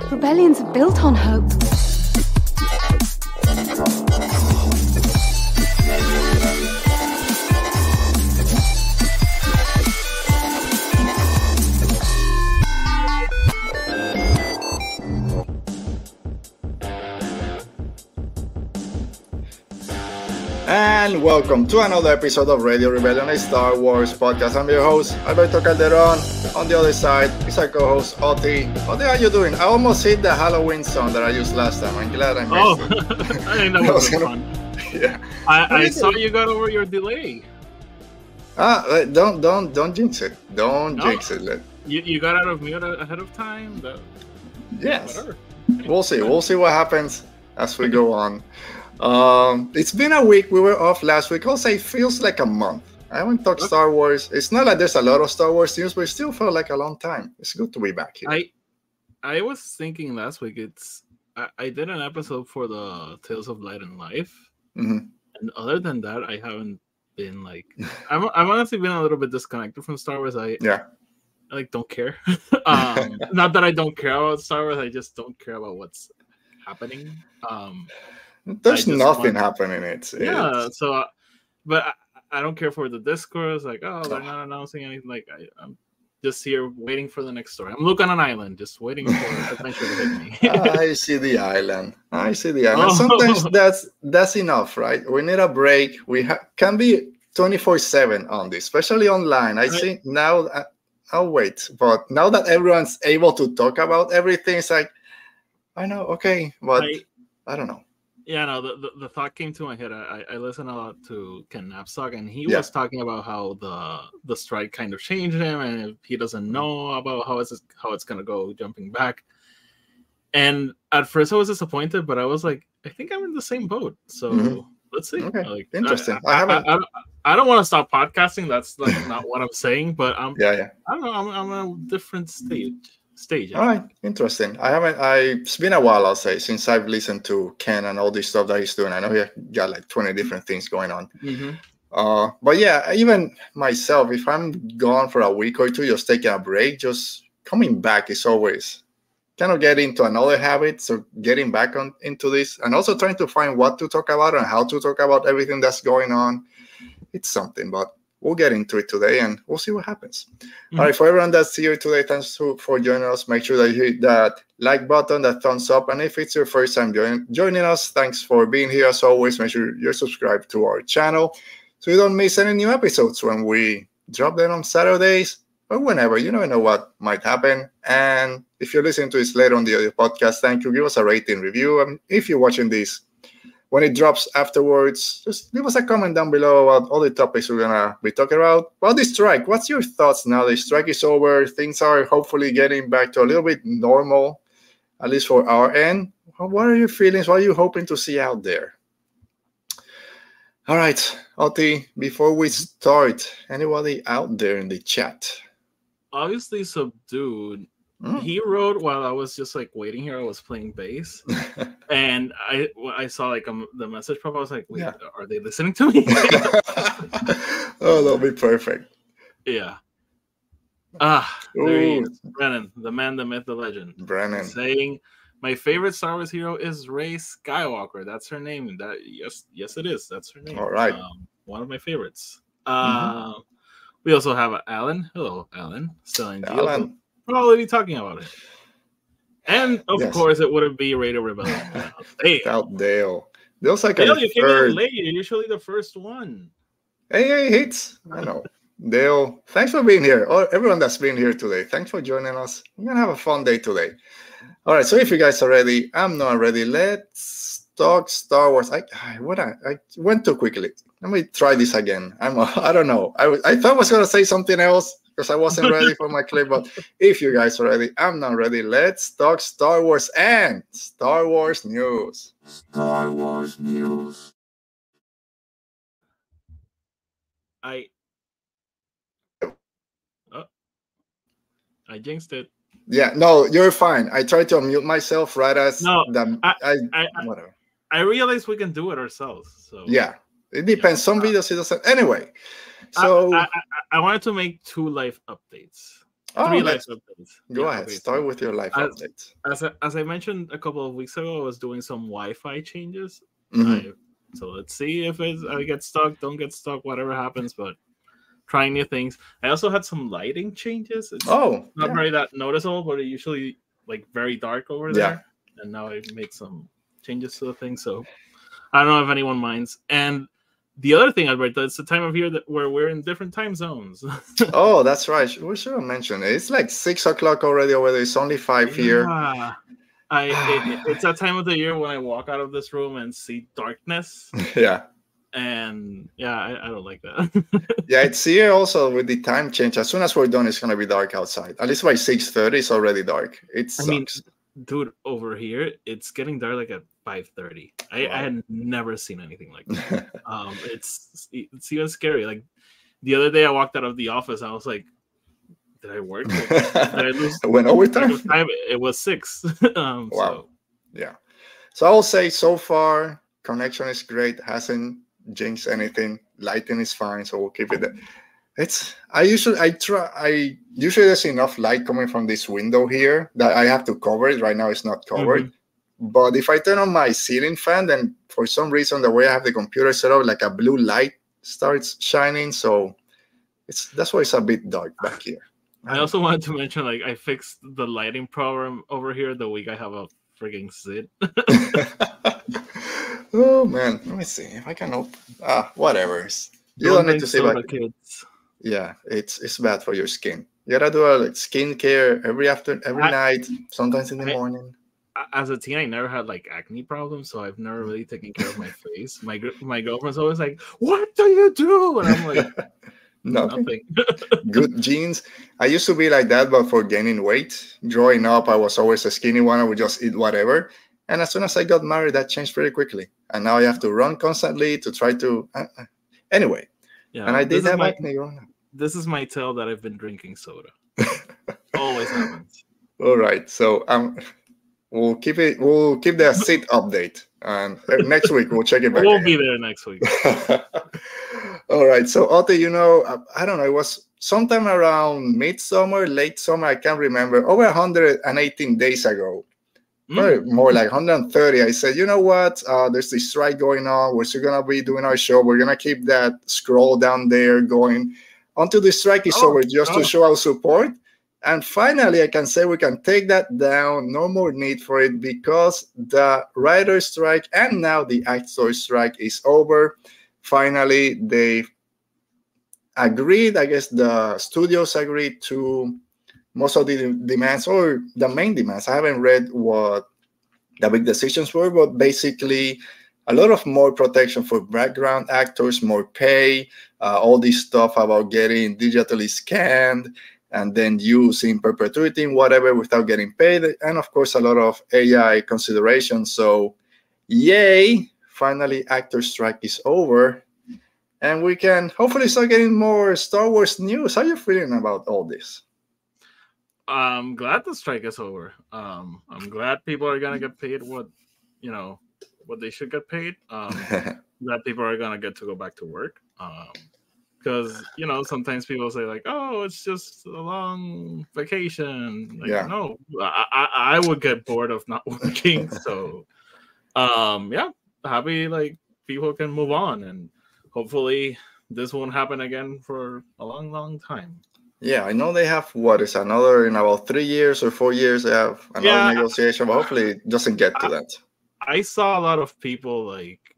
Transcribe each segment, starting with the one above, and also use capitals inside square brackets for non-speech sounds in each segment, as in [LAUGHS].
Rebellions are built on hope. And welcome to another episode of Radio Rebellion, a Star Wars podcast. I'm your host, Alberto Calderon. On the other side is our co-host, Oti. Oti, how are you doing? I almost hit the Halloween song that I used last time. I'm glad I missed Oh, it. [LAUGHS] I didn't know [LAUGHS] That was was fun. [LAUGHS] Yeah. I, I saw you- got over your delay. Ah, uh, don't, don't, don't jinx it. Don't No. jinx it. You, you got out of mute ahead of time. That, Yes. Whatever. We'll see. We'll see what happens as we go on. Um, it's been a week. We were off last week. I'll say it feels like a month. I haven't talked Star Wars. It's not like there's a lot of Star Wars news, but it still felt like a long time. It's good to be back here. I I was thinking last week. It's I, I did an episode for the Tales of Light and Life, Mhm. and other than that, I haven't been like [LAUGHS] I'm I've honestly been a little bit disconnected from Star Wars. I Yeah. I like don't care. [LAUGHS] um, not that I don't care about Star Wars. I just don't care about what's happening. Um, There's nothing happening. It's, yeah it's- so but I, I don't care for the discourse like oh they're Oh. not announcing anything like I, i'm just here waiting for the next story i'm looking on an island just waiting for adventure [LAUGHS] to hit me I see the island. I see the island. [LAUGHS] Oh. Sometimes that's that's enough, right? We need a break. We ha- can be 24 7 on this, especially online. I Right. see now. uh, I'll wait, but now that everyone's able to talk about everything, it's like, I know, okay, but I- I don't know. Yeah no the, the, the thought came to my head i, I listen a lot to Ken Napzok and he Yeah. was talking about how the the strike kind of changed him and if he doesn't know about how it's how it's gonna go jumping back and at first i was disappointed but i was like i think i'm in the same boat so Mhm. let's see Okay, like, interesting. I, I I, haven't- I, I, I don't want to stop podcasting. That's like not what I'm saying, but I'm [LAUGHS] Yeah, yeah. I don't know. I'm, I'm a different stage. Stage. I All right, interesting. I haven't. I it's been a while, I'll say, since I've listened to Ken and all this stuff that he's doing. I know he got like 20 different things going on. think. Mhm. Uh, but yeah, even myself, if I'm gone for a week or two, just taking a break, just coming back is always kind of get into another habit. So getting back on into this and also trying to find what to talk about and how to talk about everything that's going on. It's something, but we'll get into it today and we'll see what happens. Mhm. All right, for everyone that's here today, thanks for joining us. Make sure that you hit that like button, that thumbs up. And if it's your first time join, joining us, thanks for being here. As always, make sure you're subscribed to our channel so you don't miss any new episodes when we drop them on Saturdays or whenever. You never know what might happen. And if you're listening to this later on the audio podcast, thank you. Give us a rating review. And if you're watching this when it drops afterwards, just leave us a comment down below about all the topics we're gonna be talking about. About the strike, what's your thoughts now? The strike is over. Things are hopefully getting back to a little bit normal, at least for our end. What are your feelings? What are you hoping to see out there? All right, Oti, before we start, anybody out there in the chat? Obviously subdued. Hmm? He wrote while I was just like waiting here. I was playing bass, [LAUGHS] and I I saw like um, the message pop. I was like, wait, Yeah. are they listening to me? [LAUGHS] oh, that'll be perfect. yeah. Ah, there he is. Brennan, the man, the myth, the legend. Brennan. saying my favorite Star Wars hero is Rey Skywalker. That's her name. That yes, yes, it is. That's her name. All right. Um, one of my favorites. Mhm. Uh, we also have Alan. Hello, Alan. Still in jail. Alan. Probably be talking about it. And of Yes. course, it wouldn't be Radio Rebellion. hey, Out Dale. Feels like Dale, a you came in third. late. You're usually the first one. Hey, hey, hits. I know. Dale, thanks for being here. Or everyone that's been here today. Thanks for joining us. We're gonna have a fun day today. All right. So if you guys are ready, I'm not ready. Let's talk Star Wars. I I what I, I went too quickly. Let me try this again. I'm [LAUGHS] I don't know. I I thought I was gonna say something else because I wasn't ready for my clip. But if you guys are ready, I'm not ready. Let's talk Star Wars and Star Wars news. Star Wars news. I. Oh, I jinxed it. Yeah, no, you're fine. I tried to unmute myself right as No, the I- I, I, I whatever. I realize we can do it ourselves. So Yeah, it depends. Some videos it doesn't. Anyway, I- so I, I, I wanted to make two life updates. Oh, three life updates. Go Yeah, ahead. okay, Start with your life As- updates. As I, as I mentioned a couple of weeks ago, I was doing some Wi-Fi changes. Mhm. I- so let's see if it's, I get stuck, don't get stuck, whatever happens. But trying new things. I also had some lighting changes. It's Oh, not yeah. very that noticeable, but it usually like very dark over Yeah. there. And now I made some changes to the thing, so I don't know if anyone minds. And the other thing, Alberto, it's the time of year that where we're in different time zones. [LAUGHS] oh, that's right. We should have mentioned it. It's like six o'clock already over there. It's only five here. I it, [SIGHS] it's that time of the year when I walk out of this room and see darkness, [LAUGHS] yeah. and yeah, I, I don't like that. [LAUGHS] Yeah, it's here also with the time change. As soon as we're done, it's gonna be dark outside. At least by six thirty, it's already dark. It I mean, Dude, over here it's getting dark like at five thirty. I, Wow. I had never seen anything like that. [LAUGHS] um it's it's even scary like the other day i walked out of the office i was like did i work Like, did i [LAUGHS] lose when track overtime. time it was six [LAUGHS] um Wow. so Yeah. So I'll say so far connection is great. Hasn't jinxed anything. Lighting is fine, so we'll keep it. There. It's I usually I try I usually there's enough light coming from this window here that I have to cover it. Right now it's not covered. But if I turn on my ceiling fan, then for some reason the way I have the computer set up, like a blue light starts shining. So it's that's why it's a bit dark back here. i also wanted to mention like i fixed the lighting problem over here the week i have a frigging zit [LAUGHS] oh man, let me see if I can open. Ah, whatever. You don't need to see, soda, but kids yeah, it's it's bad for your skin. You gotta do a like, skin care every after every I- night, sometimes in the I- morning. As a teen i never had like acne problems so i've never really taken care of my [LAUGHS] face my my girlfriend's always like what do you do and i'm like [LAUGHS] Nothing. nothing [LAUGHS] Good genes. I used to be like that, but for gaining weight. Growing up, I was always a skinny one. I would just eat whatever. And as soon as I got married, that changed pretty quickly. And now I have to run constantly to try to. uh, uh. Anyway, yeah and I did have my- acne growing up. This is my tale that I've been drinking soda. [LAUGHS] Always happens. All right, so um, we'll keep it. We'll keep the seat update, and uh, next week we'll check it back. We'll be there next week. [LAUGHS] All right, so Otto, you know, I, I don't know. It was sometime around midsummer, late summer. I can't remember. Over 118 days ago, Mm. or more like 130. I said, you know what? Uh, there's this strike going on. We're still gonna be doing our show. We're gonna keep that scroll down there going until the strike is Oh, over, just oh. to show our support. And finally, I can say we can take that down. No more need for it because the writer strike and now the actor strike is over. Finally, they agreed. I guess the studios agreed to most of the demands or the main demands. I haven't read what the big decisions were, but basically a lot of more protection for background actors, more pay, uh, all this stuff about getting digitally scanned and then used in perpetuity and whatever without getting paid, and of course a lot of AI considerations. So, yay! Finally, actor strike is over, and we can hopefully start getting more Star Wars news. How are you feeling about all this? I'm glad the strike is over. Um, I'm glad people are gonna get paid what you know what they should get paid. Um, [LAUGHS] that people are gonna get to go back to work. Um, because you know sometimes people say like, "Oh, it's just a long vacation." Like, Yeah. no, I, I I would get bored of not [LAUGHS] working. so, um, yeah, happy like people can move on, and hopefully this won't happen again for a long, long time. Yeah, I know they have what is another in about three years or four years. They have another Yeah. negotiation, but hopefully it doesn't get to that. I saw a lot of people like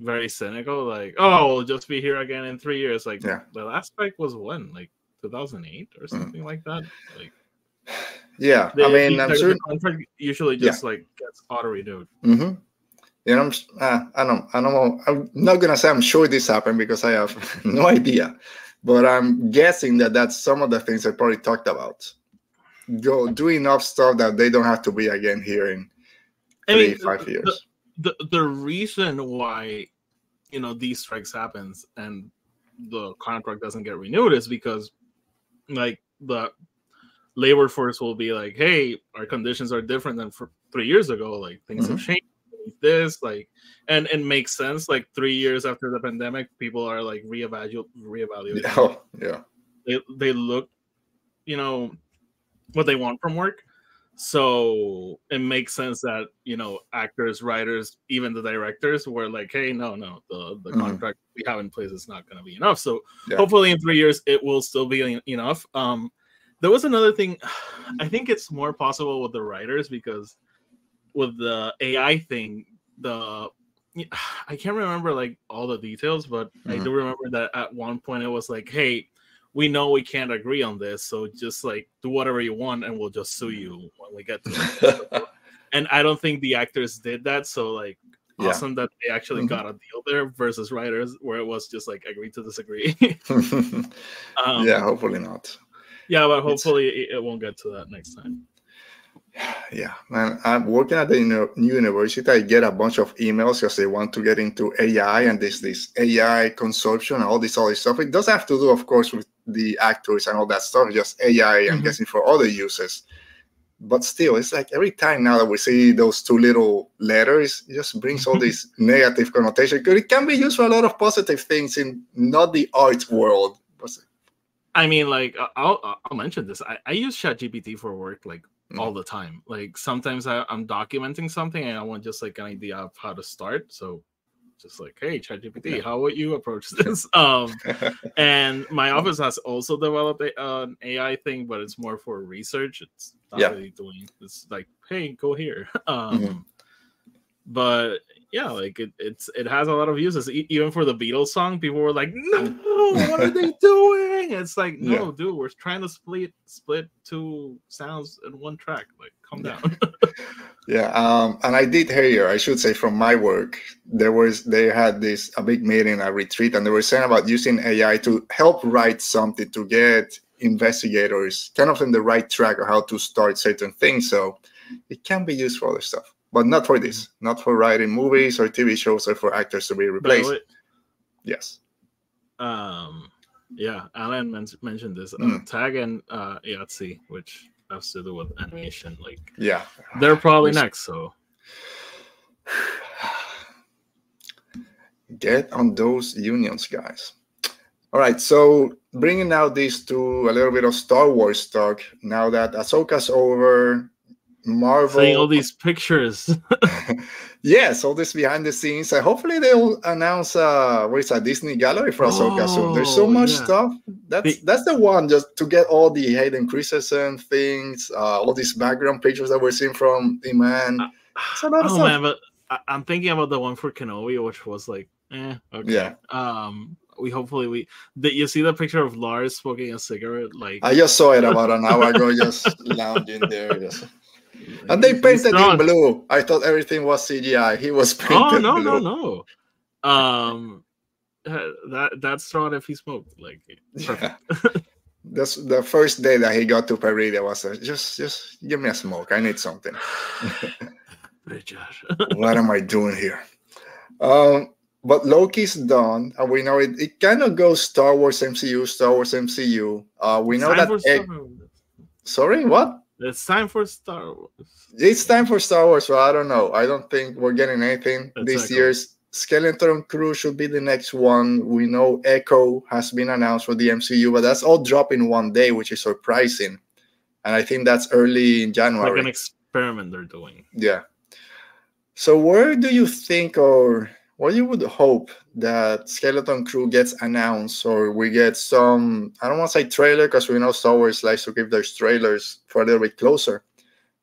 very cynical, like, "Oh, we'll just be here again in three years." Like, Yeah. the last strike was when, like, 2008 Mm. or something like that. Like, Yeah, I mean, I'm sure. contract usually Yeah. just like gets auto renewed. hmm You know, I'm, uh, I don't, I don't know. I'm not gonna say I'm sure this happened because I have [LAUGHS] no idea, but I'm guessing that that's some of the things I probably talked about. Go do enough stuff that they don't have to be again here in I three, mean, five years. the the the reason why you know these strikes happens and the contract doesn't get renewed is because like the labor force will be like hey our conditions are different than for three years ago. Like things have mm-hmm. changed this like and it makes sense. Like three years after the pandemic people are like reevaluate reevaluating. Oh, [LAUGHS] yeah. they, they look you know, what they want from work. So it makes sense that you know actors, writers, even the directors were like, "Hey, no, no, the the Mhm. contract we have in place is not going to be enough." So Yeah. hopefully, in three years, it will still be en- enough. Um, there was another thing. [SIGHS] I think it's more possible with the writers because with the AI thing, the [SIGHS] I can't remember like all the details, but I Mhm. do remember that at one point it was like, "Hey, we know we can't agree on this, so just like do whatever you want, and we'll just sue you when we get to it." [LAUGHS] [LAUGHS] and I don't think the actors did that. So like, Yeah. awesome that they actually Mhm. got a deal there versus writers where it was just like agree to disagree. [LAUGHS] um, yeah, hopefully not. yeah, but hopefully it, it won't get to that next time. [SIGHS] Yeah, man. I'm working at the new university. I get a bunch of emails because they want to get into AI and this this AI consumption and all this other stuff. It does have to do, of course, with the actors and all that stuff. Just AI, I'm Mhm. guessing for other uses. But still, it's like every time now that we see those two little letters, it just brings all [LAUGHS] this negative connotation. Because It can be used for a lot of positive things in not the art world. I mean, like I- I'll I'll mention this. I, I use ChatGPT for work like Mm. all the time. Like sometimes I, I'm documenting something and I want just like an idea of how to start. So just like, hey, ChatGPT, how would you approach [LAUGHS] this? Um, [LAUGHS] and my office has also developed a, uh, an AI thing, but it's more for research. It's not Yeah. really doing. It's like, hey, go here. [LAUGHS] Um, Mhm. but yeah, like it, it's it has a lot of uses. E- even for the Beatles song, people were like, "No, what are they doing?" It's like, no, Yeah. dude, we're trying to split split two sounds in one track. Like, calm Yeah. down. Yeah, um, and I did hear, I should say, from my work, there was they had this a big meeting, a retreat, and they were saying about using AI to help write something to get investigators kind of in the right track of how to start certain things. So it can be used for other stuff, but not for this, not for writing movies or TV shows or for actors to be replaced. Yes. um, yeah, Alan men- mentioned this uh, Mm. tag and uh, Yahtzee, which has to do with animation. Like, Yeah. they're probably Yes. next. So [SIGHS] Get on those unions, guys. All right, so bringing now this to a little bit of Star Wars talk. Now that Ahsoka's over, Marvel. seeing all these pictures. [LAUGHS] yes, all this behind the scenes. And hopefully they'll announce uh what is a Disney gallery for Ahsoka soon. There's so Oh, much yeah. stuff. That's The- that's the one just to get all the Hayden Christensen things, uh, all these background pictures that we're seeing from the lot of oh man, but I, I'm thinking about the one for Kenobi, which was like, eh, okay. Yeah. Um, we hopefully we did you see the picture of Lars smoking a cigarette, like I just saw it about an hour ago, [LAUGHS] just lounging there. Just... And they painted him blue. I thought everything was CGI. He was painted Oh no, blue. no, no. Um, that that's strong if he smoked. Like, [LAUGHS] Yeah. [LAUGHS] That's the first day that he got to Peridea was uh, just just give me a smoke. I need something. [LAUGHS] Richard. what am I doing here? Um, but Loki's done, and we know it. It kind of goes Star Wars MCU, Star Wars MCU. Uh, we know Time that. Egg- Sorry, what? It's time for Star Wars. It's time for Star Wars. So I don't know. I don't think we're getting anything That's this year's. Skeleton Crew should be the next one. We know Echo has been announced for the MCU, but that's all dropping one day, which is surprising. And I think that's early in January. Like an experiment they're doing. Yeah. So where do you think or what you would hope that Skeleton Crew gets announced or we get some I don't want to say trailer because we know Star Wars likes to keep their trailers for a little bit closer.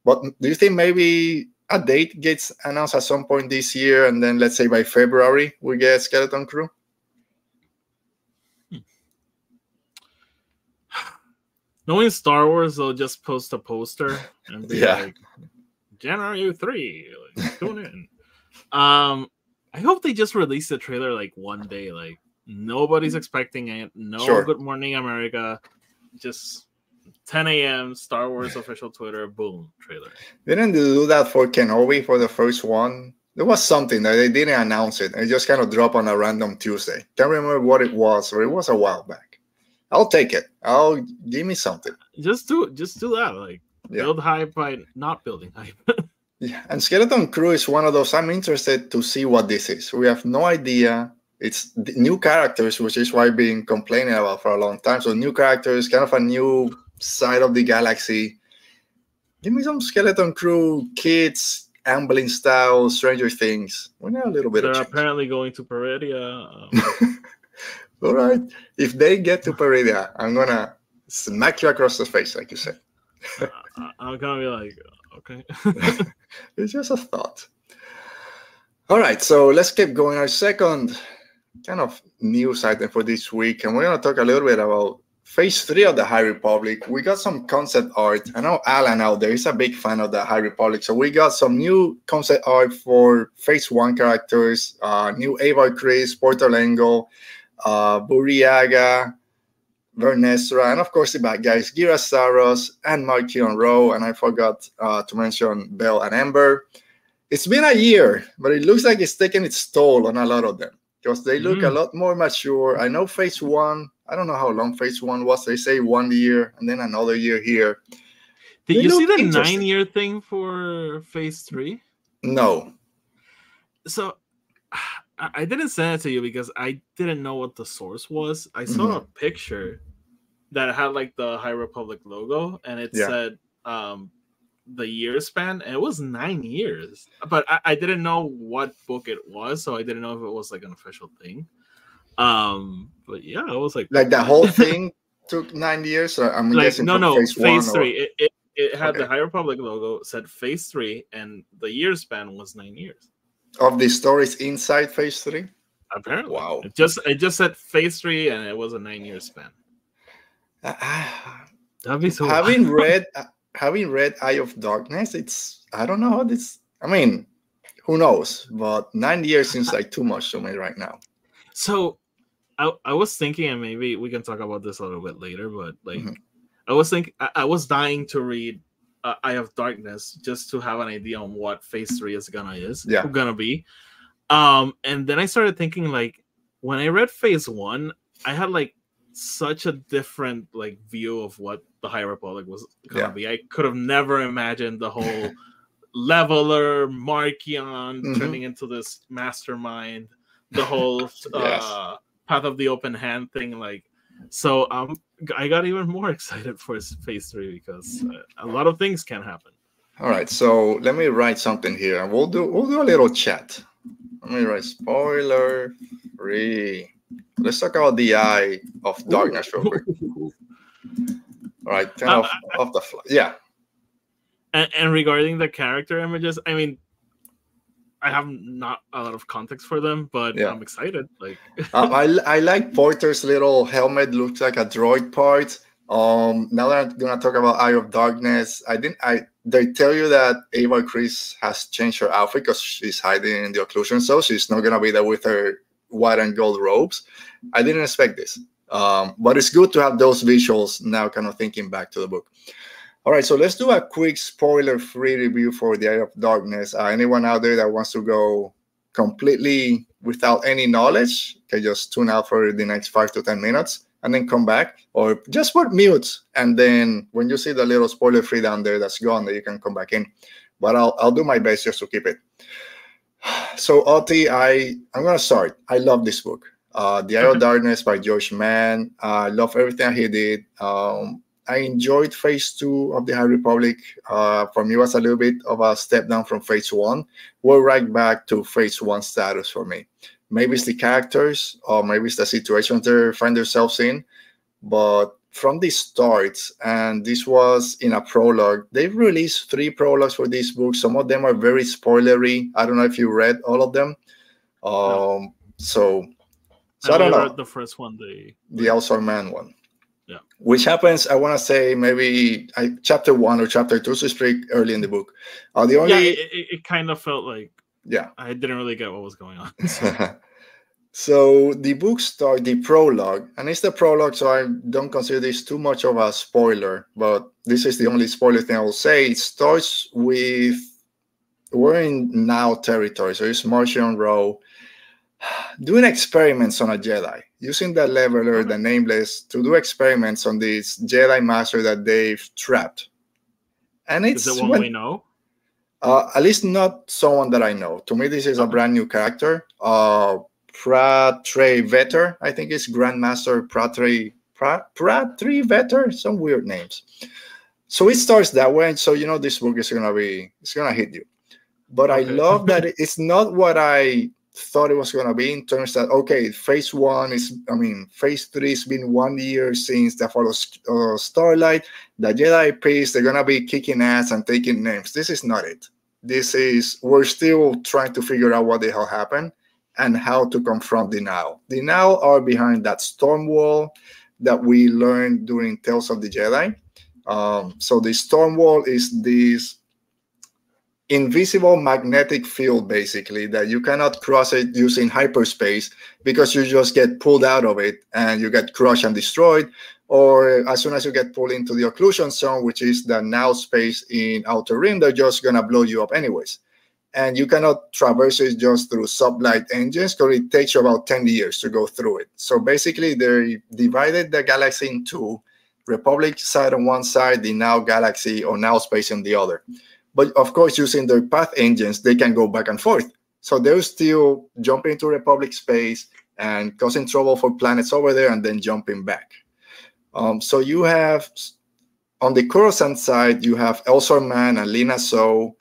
But do you think maybe a date gets announced at some point this year and then let's say by February we get Skeleton Crew? [SIGHS] Knowing Star Wars, they'll just post a poster and be [LAUGHS] Yeah. like, January 3, like, tune in. [LAUGHS] Um, I hope they just release the trailer like one day. Like, nobody's mm. expecting it. No Sure. Good Morning America. Just 10 a.m. Star Wars official Twitter. Boom, trailer. Didn't they do that for Kenobi for the first one? There was something that they didn't announce it. It just kind of dropped on a random Tuesday. Can't remember what it was, or it was a while back. I'll take it. I'll give me something. Just do just do that. Like, Yeah. build hype by not building hype. [LAUGHS] Yeah, and Skeleton Crew is one of those. I'm interested to see what this is. We have no idea. It's new characters, which is why I've been complaining about for a long time. So new characters, kind of a new side of the galaxy. Give me some Skeleton Crew kids ambling style Stranger Things. We need a little bit They're of apparently going to Peridea. Um, [LAUGHS] All right. If they get to Peridea, I'm gonna smack you across the face, like you said. I- I'm gonna be like, okay. [LAUGHS] [LAUGHS] It's just a thought. All right, so let's keep going. Our second kind of news item for this week, and we're going to talk a little bit about phase three of the High Republic. We got some concept art. I know Alan out there is a big fan of the High Republic, so we got some new concept art for phase one characters, uh, new Avar Kriss, Portalengo, uh, Burryaga, Vernestra, and of course the bad guys, Ghirra Starros and Marchion Ro, and I forgot uh, to mention Bell and Ember. It's been a year, but it looks like it's taken its toll on a lot of them because they look a Mm. lot more mature. I know phase one, I don't know how long phase one was. They say one year and then another year here. Did They you see the nine year thing for phase three? No. So I didn't send it to you because I didn't know what the source was. I saw a Mm-hmm. picture that had like the High Republic logo and it Yeah. said um the year span and it was nine years. But I, I didn't know what book it was, so I didn't know if it was like an official thing. Um, but yeah, I was like Like the whole thing took nine years. So I'm like guessing no no phase, phase, one or- three. It, it it had the Okay. High Republic logo, said phase three, and the year span was nine years. Of the stories inside phase three. Apparently, Wow. It just it just said phase three, and it was a nine year span. Ah, That'd be so. having read [LAUGHS] uh, having read Eye of Darkness, it's I don't know how this. I mean, who knows? But nine years seems like too much to me right now. So, I I was thinking, and maybe we can talk about this a little bit later. But like, Mhm. I was thinking, I, I was dying to read uh, Eye of Darkness just to have an idea on what Phase Three is gonna is Yeah. gonna be. Um, and then I started thinking, like, when I read Phase One, I had like such a different like view of what the High Republic was gonna Yeah. be. I could have never imagined the whole [LAUGHS] leveler Marchion Mhm. turning into this mastermind, the whole [LAUGHS] Yes. uh, path of the open hand thing. Like, so um, I got even more [LAUGHS] excited for phase three because uh, a lot of things can happen. All right, so let me write something here, and we'll do we'll do a little chat. Let me write spoiler free. Let's talk about the Eye of Darkness real quick. [LAUGHS] All right, kind Uh, of off the fly. Yeah, And, and regarding the character images, I mean, I have not a lot of context for them, but Yeah. I'm excited. Like, [LAUGHS] um, I I like Porter's little helmet. Looks like a droid part. Um, now that I'm gonna talk about Eye of Darkness, I didn't. I they tell you that Avar Kriss has changed her outfit because she's hiding in the occlusion, so she's not gonna be there with her white and gold robes. I didn't expect this, um, but it's good to have those visuals now. Kind of thinking back to the book. All right, so let's do a quick spoiler-free review for the Eye of Darkness. Uh, anyone out there that wants to go completely without any knowledge can just tune out for the next five to ten minutes and then come back or just put mute and then when you see the little spoiler free down there that's gone then you can come back in. But i'll, I'll do my best just to keep it. [SIGHS] So Oti, i i'm gonna start. I love this book. Uh the eye of darkness by george mann. I love everything he did. Um I enjoyed phase two of the High Republic. Uh, for me, it was a little bit of a step down from phase one. We're right back to phase one status for me. Maybe it's the characters, or maybe it's the situation they find themselves in. But from the start, and this was in a prologue, they've released three prologues for this book. Some of them are very spoilery. I don't know if you read all of them. Um, so, so I don't know the first one. the the Elzar Mann one. Yeah. Which happens, I want to say maybe I, chapter one or chapter two, so speak early in the book. Uh, the yeah, only, it, it, it kind of felt like yeah. I didn't really get what was going on. [LAUGHS] so the book start the prologue, and it's the prologue, so I don't consider this too much of a spoiler, but this is the only spoiler thing I will say. It starts with we're in now territory, so it's Marchion Ro [SIGHS] doing experiments on a Jedi, using the leveler, the nameless, to do experiments on this Jedi master that they've trapped. And it's Is it one when- we know? uh, at least not someone that I know. To me, this is a brand new character. Uh, Pra-Tre Veter, I think it's Grandmaster Pratre Pratt, Vetter, some weird names. So it starts that way. So you know this book is gonna be it's gonna hit you. But I love that [LAUGHS] it's not what I thought it was gonna be in terms that okay, phase one is I mean phase three has been one year since the fall of Starlight. The Jedi Priest they're gonna be kicking ass and taking names. This is not it. This is we're still trying to figure out what the hell happened and how to confront the now. The now are behind that storm wall that we learned during Tales of the Jedi. Um, so the storm wall is this invisible magnetic field, basically, that you cannot cross it using hyperspace because you just get pulled out of it and you get crushed and destroyed. Or as soon as you get pulled into the occlusion zone, which is the now space in Outer Rim, they're just gonna blow you up anyways and you cannot traverse it just through sublight engines because it takes you about 10 years to go through it. So basically, they divided the galaxy in two Republic side on one side, the now galaxy or now space on the other. But of course, using their path engines, they can go back and forth. So they're still jumping into Republic space and causing trouble for planets over there and then jumping back. Um, so you have on the Coruscant side, you have Elzar Mann and Lina Soh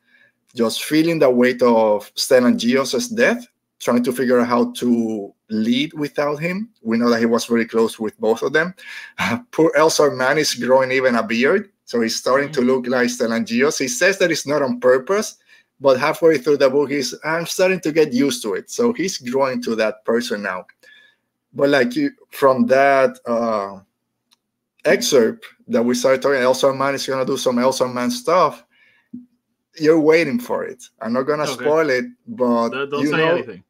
just feeling the weight of Stellan Gios's death, trying to figure out how to lead without him. We know that he was very close with both of them. [LAUGHS] poor Elzar Mann is growing even a beard, so he's starting to look like Stellan Gios. He says that it's not on purpose, but halfway through the book, he's I'm starting to get used to it. So he's growing to that person now. But like you, from that uh, excerpt that we started talking, Elzar Mann is gonna do some Elzar Mann stuff you're waiting for it. I'm not gonna Okay. spoil it, but Don't, don't you say know, anything.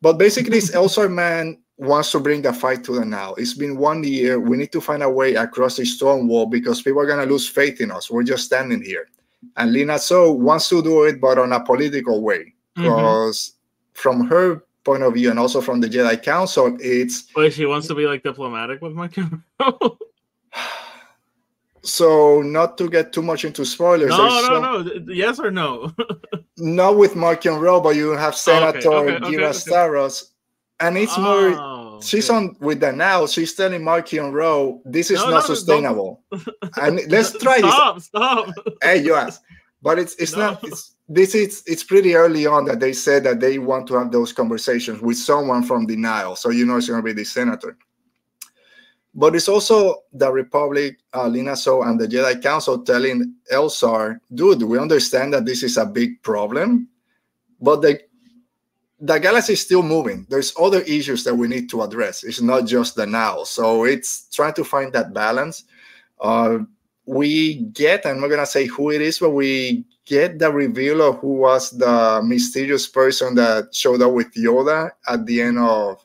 but basically, it's Elzar Mann wants to bring the fight to the now. It's been one year. We need to find a way across the storm wall because people are gonna lose faith in us. We're just standing here. And Lina Soh wants to do it, but on a political way. Mhm. Because from her point of view and also from the Jedi Council, it's Wait, she wants to be like diplomatic with my [SIGHS] so not to get too much into spoilers. no, no, some- no. Yes or no? not with Marchion Ro, but you have Senator okay, okay, Ghirra okay. Starros, and it's more. Oh, She's okay. on with the now. She's telling Marchion Ro, this is No, not no, sustainable. [LAUGHS] and let's try this. Stop! Stop! Hey, you ask But it's it's No. not it's this is it's pretty early on that they said that they want to have those conversations with someone from the Nihil. So you know it's gonna be the senator. But it's also the Republic, uh, Lina Soh and the Jedi Council telling Elzar, dude, we understand that this is a big problem, but the the galaxy is still moving. There's other issues that we need to address. It's not just the now. So it's trying to find that balance. Uh, we get, I'm not gonna say who it is, but we get the reveal of who was the mysterious person that showed up with Yoda at the end of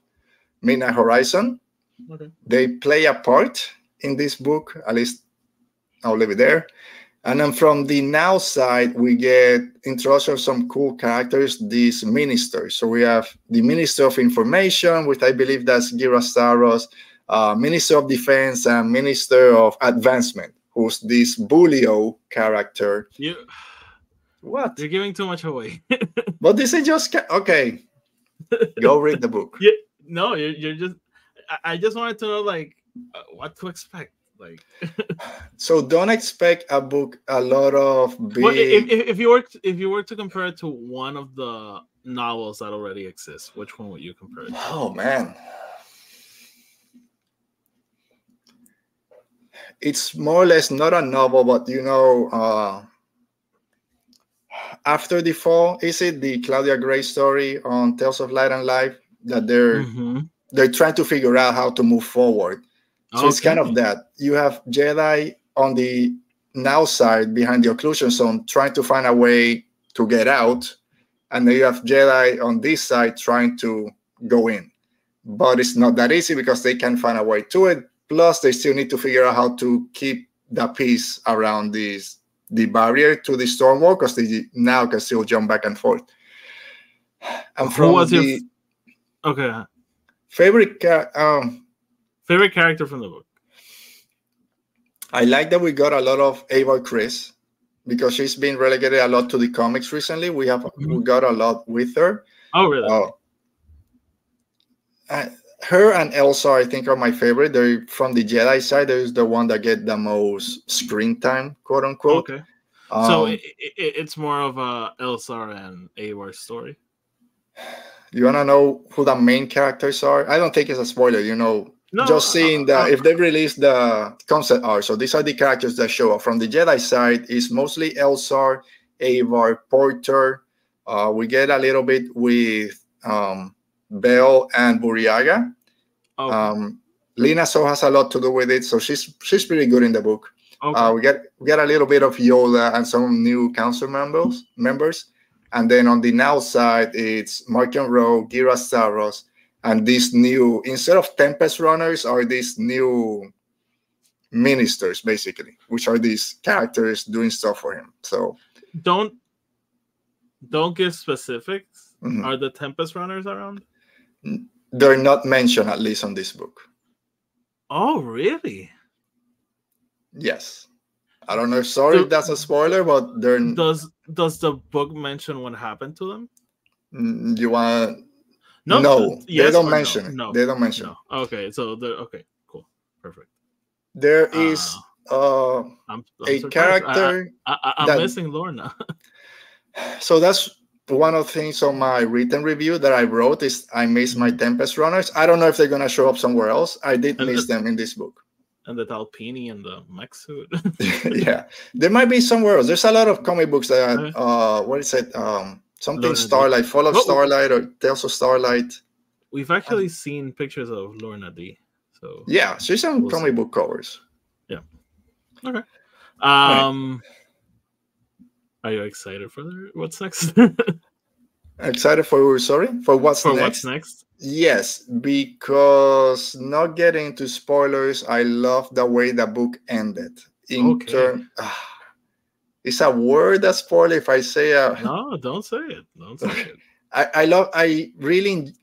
Midnight Horizon. Okay. They play a part in this book, at least I'll leave it there. And then from the now side, we get introduction of some cool characters, these ministers. So we have the Minister of Information, which I believe that's Ghirra Starros, uh, Minister of Defense, and Minister of Advancement, who's this Bulio character. You, What? you're giving too much away. [LAUGHS] But this is just okay. Go read the book. [LAUGHS] Yeah. no, you're, you're just. I, I just wanted to know, like, uh, what to expect. Like, So don't expect a book a lot of big. well, if, if, if you were to- if you were to compare it to one of the novels that already exist, which one would you compare it? to? Oh man. It's more or less not a novel, but you know, uh, after the fall, is it the Claudia Gray story on Tales of Light and Life that they're Mhm. they're trying to figure out how to move forward. So it's kind of that. You have Jedi on the now side behind the occlusion zone trying to find a way to get out. And then you have Jedi on this side trying to go in. But it's not that easy because they can't find a way to it. Plus, they still need to figure out how to keep the peace around this the barrier to the storm wall because they now can still jump back and forth. And Who from was your f- Okay. favorite um Favorite character from the book? I like that we got a lot of Avar Kriss because she's been relegated a lot to the comics recently. We have we Mhm. got a lot with her. Oh, really? Uh, I her and Elzar, I think, are my favorite. They're from the Jedi side. There's the one that get the most screen time, quote unquote. Okay. so Um, it, it, it's more of a Elzar and Avar story. you wanna know who the main characters are? I don't think it's a spoiler. You know, No, just seeing that uh, if they release the concept art. So these are the characters that show up. From the Jedi side is mostly Elzar, Avar, Porter. Uh, we get a little bit with um, Bell and Burryaga. okay. Um, Lina Soh has a lot to do with it, so she's she's pretty good in the book. okay. Uh, we get we get a little bit of Yoda and some new council members members, and then on the now side it's Marchion Ro, Ghirra Starros, and these new instead of Tempest runners are these new ministers basically, which are these characters doing stuff for him. So don't don't give specifics. mhm. Are the Tempest runners around? they're not mentioned at least on this book. Oh, really? Yes. I don't know. Sorry So- if that's a spoiler, but they're. Does does the book mention what happened to them? Mm, You want? No, No, they don't mention no? it. No, They don't mention. no. Okay, so the okay, cool, perfect. There is uh, I'm, I'm a surprised. Character. I, that- missing Lourna. [LAUGHS] So that's one of the things on my written review that I wrote is I miss my Tempest runners. I don't know if they're gonna show up somewhere else. I did And miss the- them in this book. and the Talpini and the mech suit. [LAUGHS] yeah, there might be somewhere else. There's a lot of comic books that [LAUGHS] uh, what is it? Um, something Lorna. Starlight, Fall of Oh. Starlight, or Tales of Starlight. We've actually seen pictures of Lourna Dee So Yeah, she's on We'll see. comic book covers. Yeah. Okay. Um are you excited for the, what's next? [LAUGHS] Excited for sorry for what's for next? what's next? Yes, because not getting into spoilers, I love the way the book ended. In Okay. term, ah, it's a word that spoiler if I say uh, No, don't say it. Don't say it. I, I love I really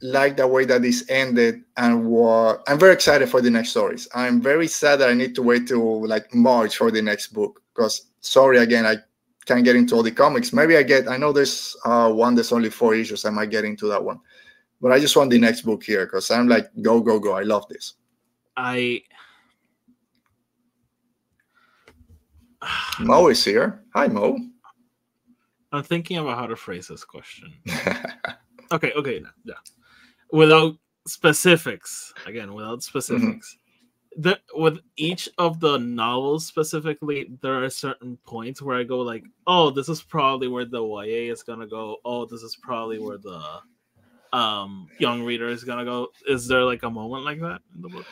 like the way that this ended and what I'm very excited for the next stories. I'm very sad that I need to wait till like March for the next book because sorry again I can't get into all the comics. Maybe I get I know there's uh one that's only four issues. I might get into that one. But I just want the next book here because I'm like go go go. I love this. I Mo is here. Hi Mo. I'm thinking about how to phrase this question. [LAUGHS] Okay, okay, no, yeah. Without specifics, again, without specifics. The, with each of the novels specifically, there are certain points where I go like, "Oh, this is probably where the YA is gonna go. Oh, this is probably where the um young reader is gonna go." Is there like a moment like that in the book?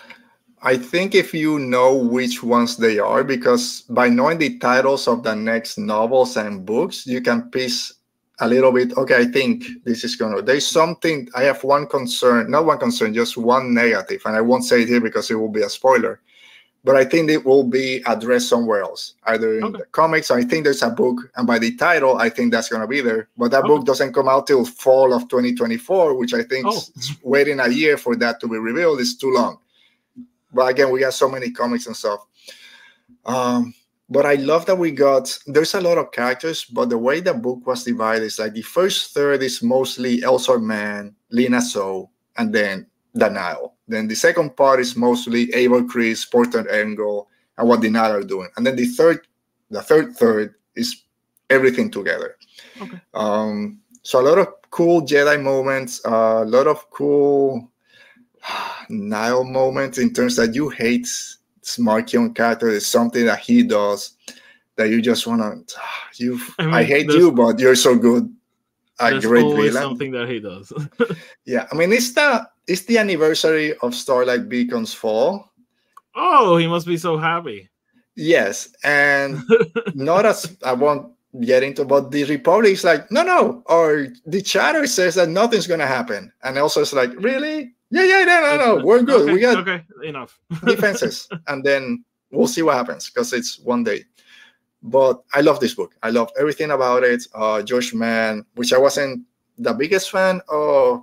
I think if you know which ones they are, because by knowing the titles of the next novels and books, you can piece a little bit. Okay, I think this is gonna. There's something. I have one concern, not one concern, just one negative, and I won't say it here because it will be a spoiler. But I think it will be addressed somewhere else, either in Okay. the comics. I think there's a book, and by the title, I think that's gonna be there. But that Okay. book doesn't come out till fall of 2024, which I think Oh. waiting a year for that to be revealed is too long but again we got so many comics and stuff. Um but i love that we got there's a lot of characters but the way the book was divided is like the first third is mostly Elzar Mann Lina Soh and then the Nihil then the second part is mostly Avar Kriss Porter Engle and what the Nihil are doing. And then the third the third third is everything together. Okay. um so a lot of cool jedi moments a lot of cool Nihil moment in terms that you hate Smarkion character is something that he does that you just wanna [SIGHS] you I I, hate you, but you're so good. A There's great always villain. something that he does. [LAUGHS] Yeah, I mean it's the it's the anniversary of Starlight Beacon's fall. oh, he must be so happy. Yes, and [LAUGHS] not as I won't get into, but the Republic is like, no, no, or the chatter says that nothing's gonna happen, and also it's like, really? Yeah, yeah, no, no, no, we're good. Okay, we got okay enough. [LAUGHS] defenses and then we'll see what happens because it's one day. But i love this book. I love everything about it uh George Mann which i wasn't the biggest fan of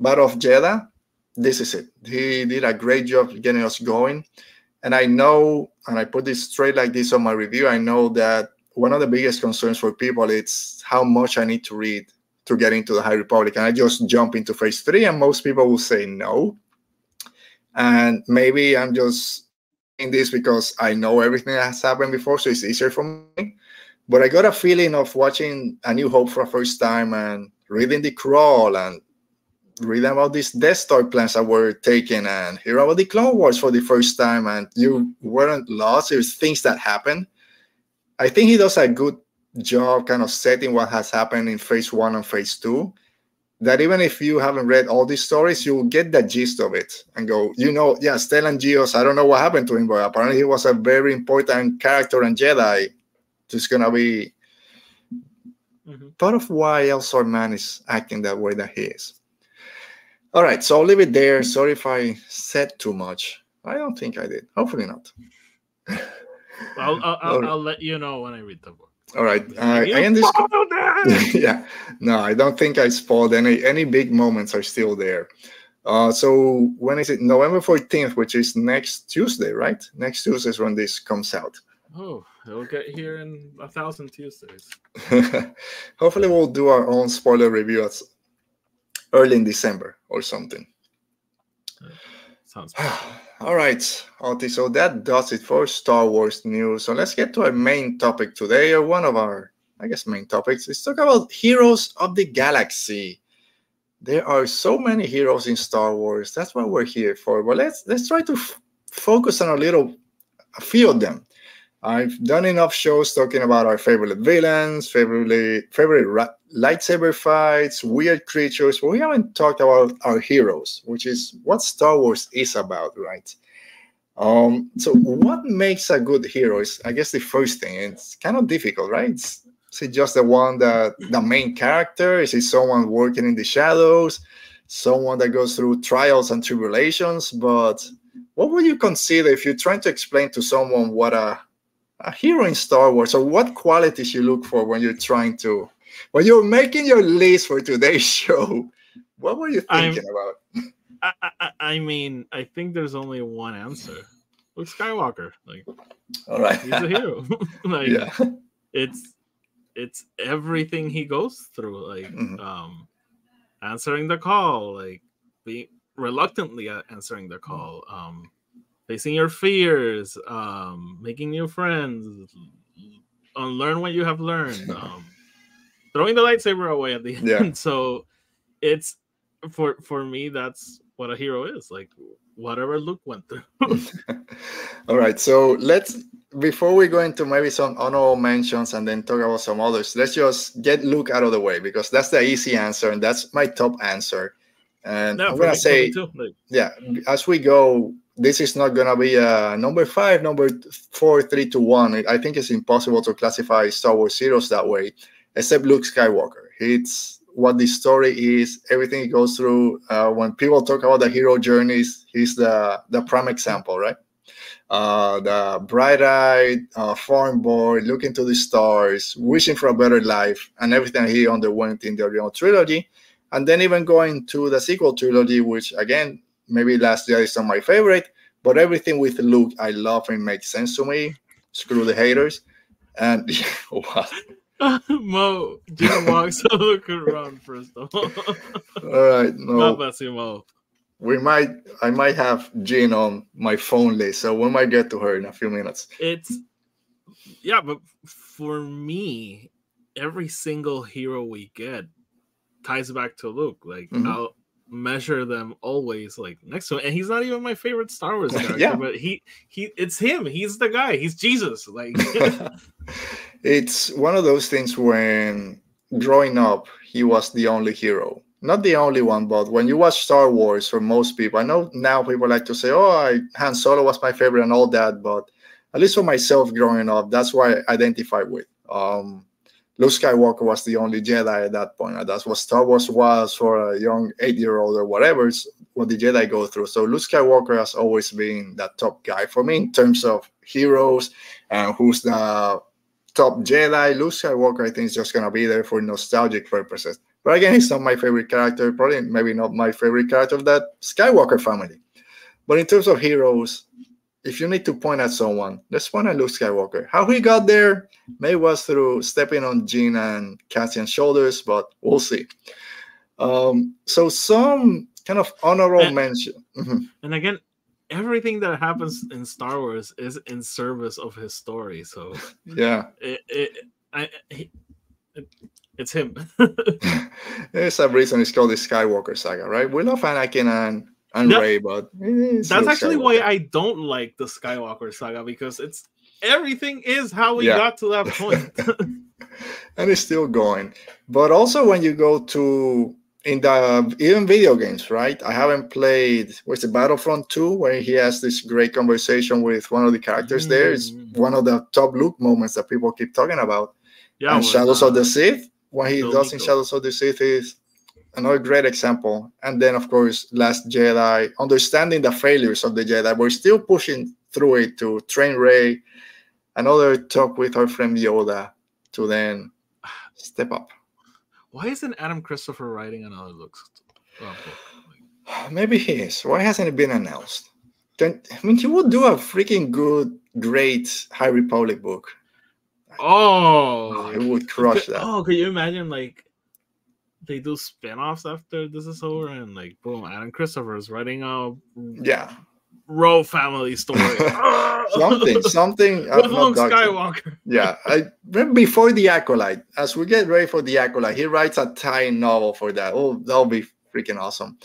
battle of Jedha. This is it. He did a great job getting us going. And i know and i put this straight like this on my review i know that one of the biggest concerns for people is how much i need to read to get into the High Republic, and I just jump into phase three, and most people will say no. And maybe I'm just in this because I know everything that has happened before, so it's easier for me. But I got a feeling of watching A New Hope for the first time and reading the crawl and reading about these Death Star plans that were taken and hear about the Clone Wars for the first time, and you weren't lost. There's things that happen. I think he does a good job kind of setting what has happened in phase one and phase two. That even if you haven't read all these stories, you'll get the gist of it and go, you know, yeah, Stellan Gios, I don't know what happened to him, but apparently he was a very important character and Jedi. Just gonna be Mhm. part of why Elzar Mann is acting that way that he is. All right, so I'll leave it there. Sorry if I said too much. I don't think I did. Hopefully not. I'll, I'll, [LAUGHS] I'll, I'll let you know when I read the book. All right, uh, I end this. spoiled it! yeah, no, I don't think I spoiled any. Any big moments are still there. Uh, so when is it? November fourteenth, which is next Tuesday, right? Next Tuesday is when this comes out. Oh, it'll get here in a thousand Tuesdays. [LAUGHS] Hopefully, we'll do our own spoiler review at early in December or something. Sounds [SIGHS] [SIGHS] All right, Oti. So that does it for Star Wars news. So let's get to our main topic today, or one of our, I guess, main topics. Let's talk about heroes of the galaxy. There are so many heroes in Star Wars. That's what we're here for. But let's let's try to focus on a little, a few of them. I've done enough shows talking about our favorite villains, favorite favorite ra- lightsaber fights, weird creatures, but we haven't talked about our heroes, which is what Star Wars is about, right? Um, so what makes a good hero is I guess the first thing. It's kind of difficult, right? It's, is it just the one that the main character? Is it someone working in the shadows? Someone that goes through trials and tribulations? But what would you consider if you're trying to explain to someone what a a hero in Star Wars, or what qualities you look for when you're trying to, when you're making your list for today's [LAUGHS] show? What were you I'm- thinking about? I, I, I- mean, I think there's only one answer. Luke Skywalker, like All right. he's a hero. [LAUGHS] like yeah. it's it's everything he goes through, like Mhm. um answering the call, like being reluctantly answering the call, um facing your fears, um making new friends, unlearn what you have learned, [LAUGHS] um throwing the lightsaber away at the end. Yeah. [LAUGHS] So it's for for me that's what a hero is, like whatever Luke went through. [LAUGHS] All right. So let's before we go into maybe some honorable mentions and then talk about some others, let's just get Luke out of the way because that's the easy answer and that's my top answer. And No, I'm gonna me- say too. Like, yeah, as we go, this is not gonna be a number five, number four, three to one. I think it's impossible to classify Star Wars heroes that way, except Luke Skywalker. It's what the story is, everything he goes through. Uh, when people talk about the hero journeys, he's the the prime example, right? Uh, the bright-eyed uh, farm boy looking to the stars, wishing for a better life, and everything he underwent in the original trilogy and then even going to the sequel trilogy, which again, maybe Last Jedi is not my favorite, but everything with Luke, I love and makes sense to me. Screw the haters. And [LAUGHS] what? [LAUGHS] Mo, Gina walks so Luke could run first of all. All right, [LAUGHS] God no, bless you, Mo. we might. I might have Jean on my phone list, so we might get to her in a few minutes. It's yeah, but for me, every single hero we get ties back to Luke. Like Mhm. I'll measure them always like next to him. And he's not even my favorite Star Wars [LAUGHS] character, Yeah. but he he it's him. He's the guy. He's Jesus. Like [LAUGHS] it's one of those things when growing up, he was the only hero. Not the only one, but when you watch Star Wars, for most people, I know now people like to say, "Oh, I, Han Solo was my favorite" and all that, but at least for myself, growing up, that's what I identify with. Um, Luke Skywalker was the only Jedi at that point. That's what Star Wars was for a young eight-year-old or whatever. It's what the Jedi go through. So Luke Skywalker has always been that top guy for me in terms of heroes and who's the top Jedi. Luke Skywalker, I think, is just gonna be there for nostalgic purposes. But again, he's not my favorite character. Probably, maybe not my favorite character of that Skywalker family. But in terms of heroes, if you need to point at someone, let's point at Luke Skywalker. How he got there, maybe was through stepping on Jyn and Cassian's shoulders, but we'll see. Um, so some kind of honorable And- mention. Mhm. And again, everything that happens in Star Wars is in service of his story. So [LAUGHS] Yeah, it, it, I, he, it it's him. [LAUGHS] [LAUGHS] there's a reason it's called the Skywalker saga, right? We love Anakin and and That- Rey, but That's Luke actually why I don't like the Skywalker saga because it's everything is how we Yeah. got to that [LAUGHS] point. [LAUGHS] and it's still going. But also when you go to in the even video games, right? I haven't played what's the Battlefront 2 where he has this great conversation with one of the characters there. It's Mm. one of the top look moments that people keep talking about. yeah, and with, Shadows uh, of the Sith, what he does in Shadows of the Sith is another great example. And then of course, Last Jedi, understanding the failures of the Jedi, we're still pushing through it to train Rey. Another talk with our friend Yoda to then step up. Why isn't Adam Christopher writing another book? Oh, Maybe he is. Why hasn't it been announced? Then I mean, he would do a freaking good, great High Republic book. oh, Oh, he would crush that. Oh, could you imagine like they do spin-offs after this is over and like boom, Adam Christopher is writing a Yeah, Ro family story. [LAUGHS] [LAUGHS] something, something. With Luke Skywalker. Yeah, I remember before the acolyte. As we get ready for the acolyte, he writes a tie-in novel for that. Oh, that'll be freaking awesome.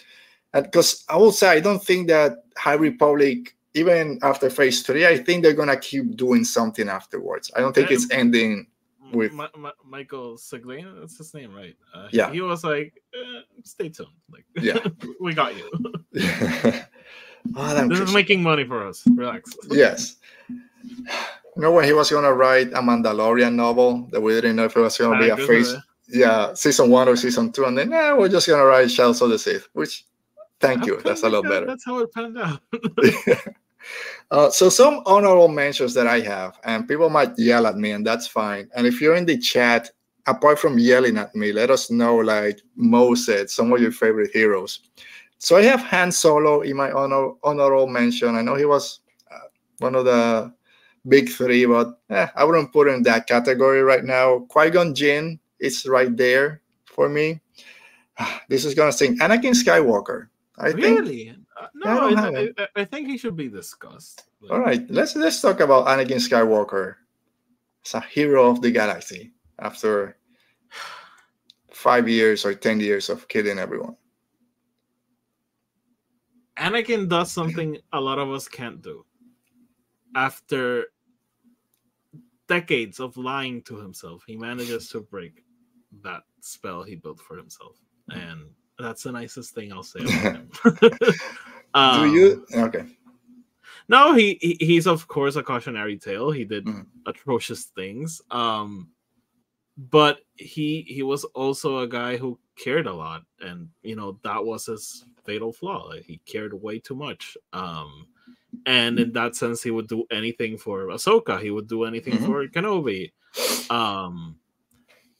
And because I will say, I don't think that High Republic, even after Phase Three, I think they're gonna keep doing something afterwards. I don't think it's ending. With- Mi- Mi- Michael Siglain, that's his name, right? Uh, he- Yeah. he, was like, eh, "Stay tuned, like, Yeah. [LAUGHS] we got you. [LAUGHS] Adam this is making money for us. Relax." yes. You know when he was gonna write a Mandalorian novel that we didn't know if it was gonna be a phase, yeah, season one or season two, and then yeah, we're just gonna write Shadows of the Sith, which thank you, that's a lot better. That's how it panned out. [LAUGHS] Uh, so some honorable mentions that I have, and people might yell at me, and that's fine. And if you're in the chat, apart from yelling at me, let us know, like Mo said, some of your favorite heroes. So I have Han Solo in my honor, honorable mention. I know he was uh, one of the big three, but eh, I wouldn't put him in that category right now. Qui Gon Jinn is right there for me. [SIGHS] This is gonna sing Anakin Skywalker. I think really? I no, I, I. I- I think he should be discussed. Like, All right, let's let's talk about Anakin Skywalker as a hero of the galaxy after five years or ten years of killing everyone. Anakin does something a lot of us can't do. After decades of lying to himself, he manages to break that spell he built for himself, and that's the nicest thing I'll say about him. [LAUGHS] Do [LAUGHS] Um, you? Okay. No, he, he he's of course a cautionary tale. He did Mhm. atrocious things. Um but he he was also a guy who cared a lot and you know that was his fatal flaw. He cared way too much. Um and in that sense he would do anything for Ahsoka. He would do anything Mhm. for Kenobi. Um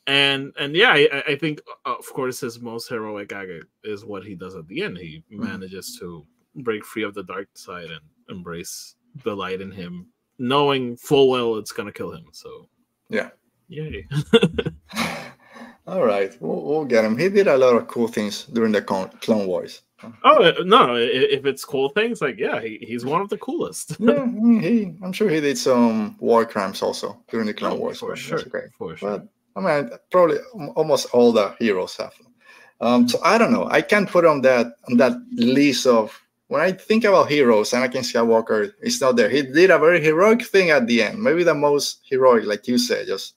and and yeah, I, I think uh, of course his most heroic act is what he does at the end. He Mhm. manages to break free of the dark side and embrace the light in him, knowing full well it's gonna kill him. So Yeah. yay. [LAUGHS] [LAUGHS] All right, we'll, we'll get him. He did a lot of cool things during the Clone Clone Wars. oh uh, no, if it's cool things, like yeah, he, he's one of the coolest. [LAUGHS] Yeah, he. I'm sure he did some war crimes also during the Clone Oh, Wars. for sure, okay. for sure. But I mean, probably almost all the heroes have. them. Um, so I don't know. I can't put on that on that list of when I think about heroes. Anakin Skywalker is not there. He did a very heroic thing at the end. Maybe the most heroic, like you said, just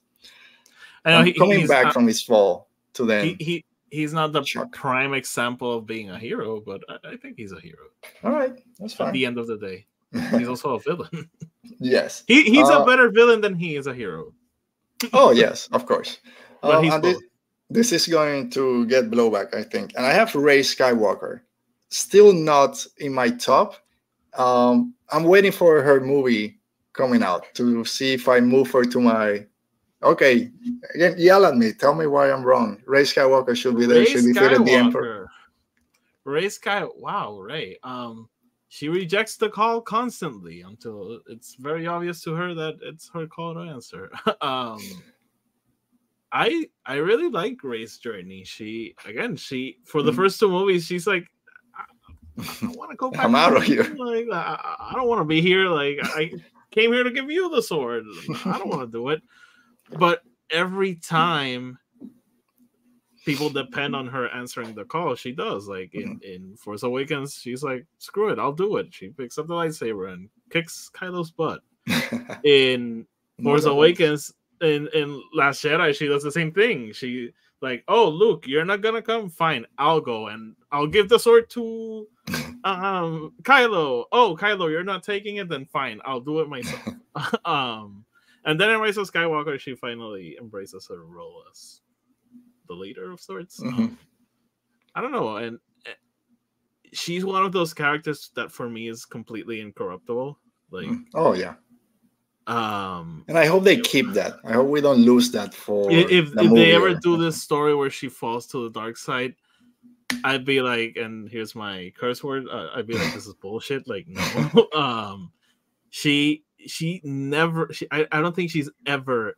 I know he, coming back not- from his fall to then. he, he he's not the Chuck. prime example of being a hero, but I, I think he's a hero all right, that's at fine. the end of the day. [LAUGHS] He's also a villain. yes. he he's Uh, a better villain than he is a hero. Oh yes, of course. [LAUGHS] Um, he's and thi- this is going to get blowback, I think. And I have Rey Skywalker, still not in my top. Um, I'm waiting for her movie coming out to see if I move her to my. Okay, again, yell at me. Tell me why I'm wrong. Rey Skywalker should be there. Rey She defeated the Emperor. Rey Sky. Wow, Rey. Um, she rejects the call constantly until it's very obvious to her that it's her call to answer. [LAUGHS] um, I I really like Rey's journey. She again, she for the Mhm. first two movies, she's like, I, want to go [LAUGHS] back. I'm out of here. [LAUGHS] Like, I, I don't want to be here. Like, I came here to give you the sword. I don't want to do it. But every time people depend on her answering the call, she does. Like in, in Force Awakens, she's like, screw it, I'll do it. She picks up the lightsaber and kicks Kylo's butt. [LAUGHS] In Force Awakens, in, in Last Jedi, she does the same thing. She like, oh Luke, you're not gonna come? Fine, I'll go and I'll give the sword to [LAUGHS] um Kylo. Oh, Kylo, you're not taking it, then fine, I'll do it myself. [LAUGHS] um and then in Rise of Skywalker, she finally embraces her role as the leader of sorts. Mhm. Um, I don't know, and uh, she's one of those characters that for me is completely incorruptible. Like, oh yeah, um, and I hope they keep that. I hope we don't lose that for if, the if they ever do this story where she falls to the dark side, I'd be like, and here's my curse word. Uh, I'd be like, this is bullshit. Like, no. [LAUGHS] [LAUGHS] um, she she never. She, I, I don't think she's ever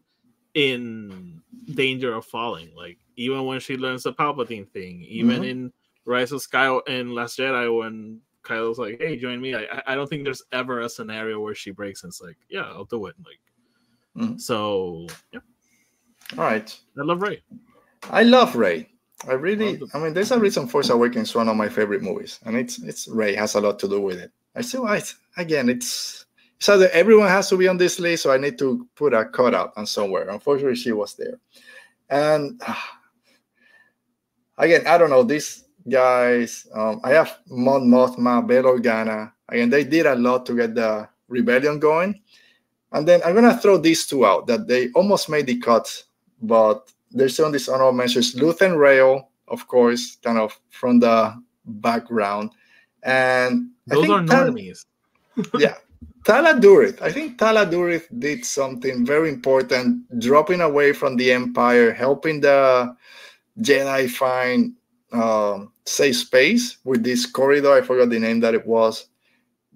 in danger of falling. Like even when she learns the Palpatine thing, even Mhm. in Rise of Sky and Last Jedi, when Kylo's like, "Hey, join me," I I- don't think there's ever a scenario where she breaks and it's like, "Yeah, I'll do it." Like, Mhm. so yeah, All right, I love Rey. I love Rey. I really, I mean, there's a reason Force Awakens is one of my favorite movies, and it's it's Rey has a lot to do with it. I still, I again, it's it's that everyone has to be on this list, so I need to put a cutout on somewhere. Unfortunately, she was there, and ah, again, I don't know these guys. Um, I have Mon Mothma, Bail Organa. Again, they did a lot to get the rebellion going, and then I'm gonna throw these two out that they almost made the cut, but they're still on this honorable mentions. Luthen Rael, of course, kind of from the background, and I Those think are normies. yeah. Tala Durith. I think Tala Durith did something very important, dropping away from the Empire, helping the Jedi find um, safe space with this corridor. I forgot the name that it was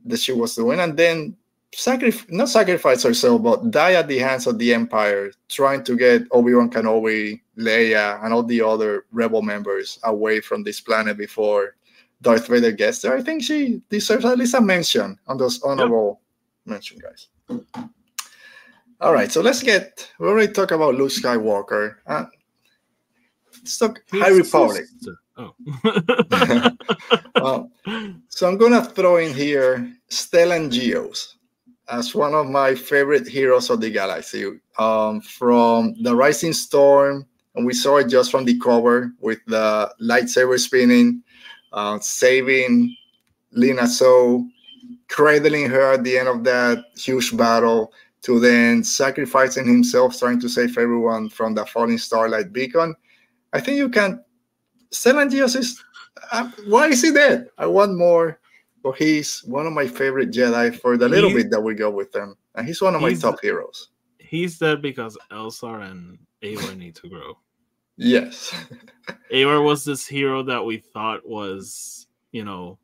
that she was doing, and then sacrifice not sacrifice herself, but die at the hands of the Empire, trying to get Obi Wan Kenobi, Leia, and all the other Rebel members away from this planet before Darth Vader gets there. I think she deserves at least a mention on those honorable mention, guys. All right, so let's get. We already talked about Luke Skywalker. Uh, let's talk High His Republic. sister. Oh. [LAUGHS] [LAUGHS] Uh, so I'm gonna throw in here Stellan Gios as one of my favorite heroes of the galaxy. Um, from the Rising Storm, and we saw it just from the cover with the lightsaber spinning, uh, saving Lina Soh, cradling her at the end of that huge battle, to then sacrificing himself, trying to save everyone from the falling starlight beacon. I think you can. Stellan Gios is uh, why is he dead? I want more. But he's one of my favorite Jedi for the little bit that we go with them, and he's one of my top heroes. He's dead because Elzar and Avar need to grow. Yes, [LAUGHS] Avar was this hero that we thought was, you know,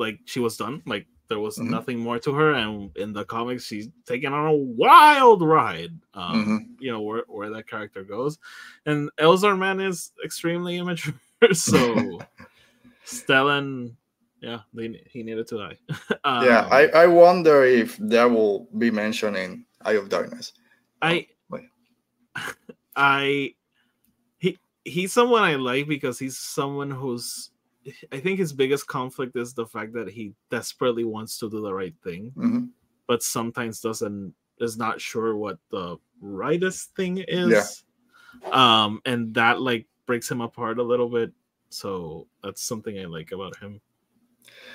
like she was done. Like there was Mhm. nothing more to her, and in the comics, she's taken on a wild ride. Um, Mhm. You know where where that character goes, and Elzar Mann is extremely [LAUGHS] immature. so [LAUGHS] Stellan, yeah, they, he needed to die. [LAUGHS] yeah. Um, I, I wonder if that will be mentioned in Eye of Darkness. I Wait. I he he's someone I like because he's someone who's I think his biggest conflict is the fact that he desperately wants to do the right thing, Mhm. but sometimes doesn't is not sure what the rightest thing is. Um and that like breaks him apart a little bit. So that's something I like about him.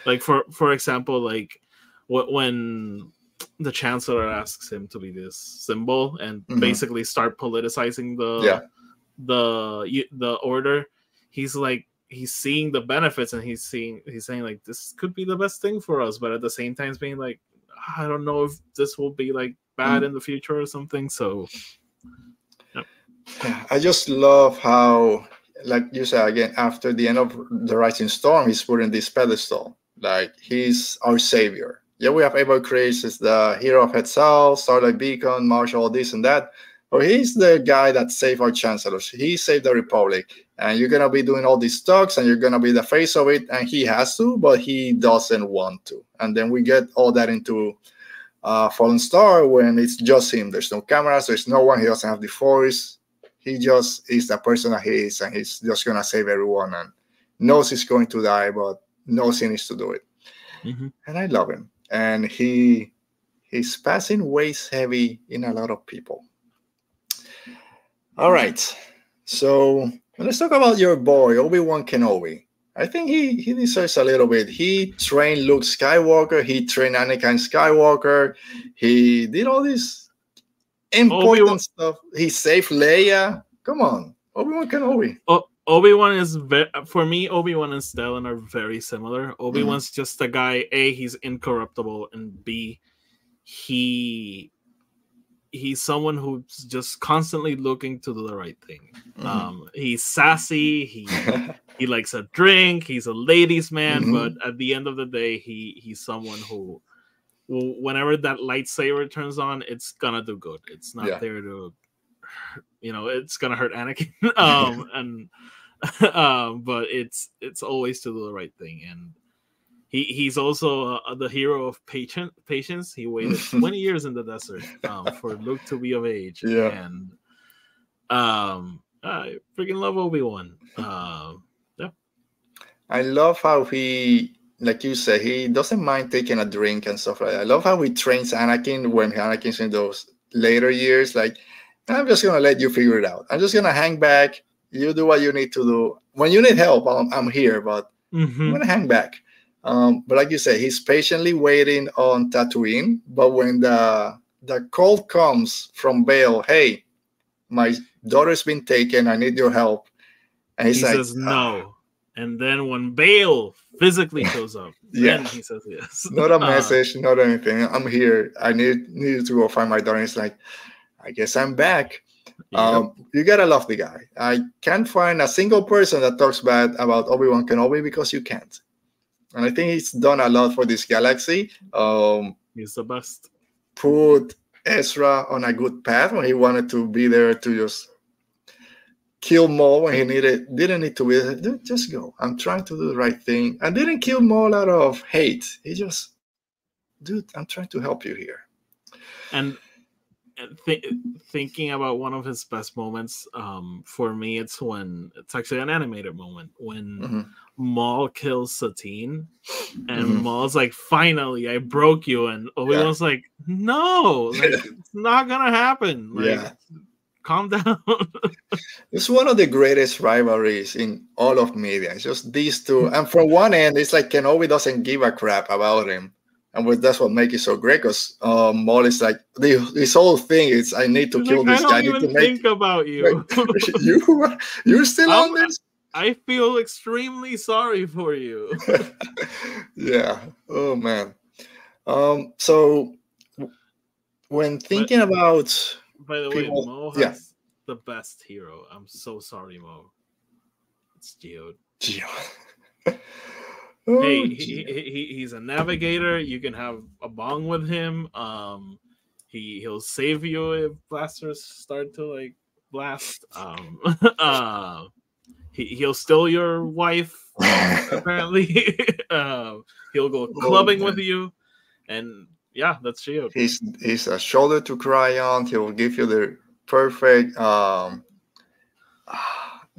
Like for for example, like what when the chancellor asks him to be this symbol and Mhm. basically start politicizing the Yeah. the the order he's like he's seeing the benefits and he's seeing he's saying like this could be the best thing for us but at the same time being like i don't know if this will be like bad Mhm. in the future or something so Yeah, I just love how, like you said again, after the end of the Rising Storm, he's put in this pedestal. Like he's our savior. Yeah, we have Avar Kriss is the hero of Hetzal, Starlight Beacon, Marshall, this and that. But he's the guy that saved our chancellors. He saved the Republic. And you're gonna be doing all these talks and you're gonna be the face of it. And he has to, but he doesn't want to. And then we get all that into uh, Fallen Star when it's just him. There's no cameras, there's no one, he doesn't have the force. He just is the person that he is, and he's just gonna save everyone and knows he's going to die, but knows he needs to do it. Mhm. And I love him. And he his passing weighs heavy in a lot of people. All right. So let's talk about your boy, Obi-Wan Kenobi. I think he he deserves a little bit. He trained Luke Skywalker, he trained Anakin Skywalker, he did all this important Obi-Wan- stuff. He saved Leia. Come on, Obi-Wan Kenobi. O- Obi Wan is ve- for me. Obi Wan and Stellan are very similar. Obi Wan's mm-hmm. just a guy. A, he's incorruptible, and B, he he's someone who's just constantly looking to do the right thing. Mhm. Um, he's sassy. He [LAUGHS] he likes a drink. He's a ladies' man, Mhm. but at the end of the day, he he's someone who, whenever that lightsaber turns on, it's gonna do good. It's not Yeah. there to, you know, it's gonna hurt Anakin. [LAUGHS] um, and [LAUGHS] um, but it's it's always to do the right thing, and he he's also uh, the hero of patient patience. He waited [LAUGHS] twenty years in the desert um, for Luke to be of age, Yeah. and um, I freaking love Obi Wan. Um, I love how he, like you said, he doesn't mind taking a drink and stuff like that. I love how he trains Anakin when Anakin's in those later years. Like, I'm just gonna let you figure it out. I'm just gonna hang back. You do what you need to do. When you need help, I'm, I'm here, but I'm mhm. gonna hang back. Um, but like you said, he's patiently waiting on Tatooine. But when the the call comes from Bail, hey, my daughter's been taken. I need your help. And he's he like, says "Ah." no, and then when Bail physically [LAUGHS] shows up, Yeah. then he says yes. not a Uh, message, not anything. I'm here. I need need to go find my daughter. It's like, I guess I'm back. yep. Um, you gotta love the guy. I can't find a single person that talks bad about Obi Wan Kenobi because you can't. And I think he's done a lot for this galaxy. Um, he's the best. put Ezra on a good path when he wanted to be there to just kill Maul when he needed didn't need to be there. Dude, just go. I'm trying to do the right thing. And didn't kill Maul out of hate. He just dude, I'm trying to help you here. and thi- thinking about one of his best moments um for me it's when it's actually an animated moment when Mhm. Maul kills Satine and Mhm. Maul's like finally I broke you and Obi-Wan's like no like [LAUGHS] it's not gonna happen like Yeah. calm [LAUGHS] down It's one of the greatest rivalries in all of media. It's just these two. And from one end, it's like Kenobi doesn't give a crap about him. And what- that's what makes it so great because um, Maul is like, the, this whole thing is, I need to He's kill like, this guy. I don't need to even make think about you. [LAUGHS] You you're still I'm- on this? I feel extremely sorry for you. [LAUGHS] Yeah. Oh man. Um so when thinking about by the way Mo has yeah. the best hero. I'm so sorry Mo. It's Geode. Geo. [LAUGHS] oh, hey, he, he, he, he's a navigator. You can have a bong with him. Um, he he'll save you if blasters start to like blast. Um, [LAUGHS] uh, he he'll steal your wife. [LAUGHS] Apparently, [LAUGHS] uh, he'll go clubbing with you, and yeah, that's Shield. he's he's a shoulder to cry on he will give you the perfect um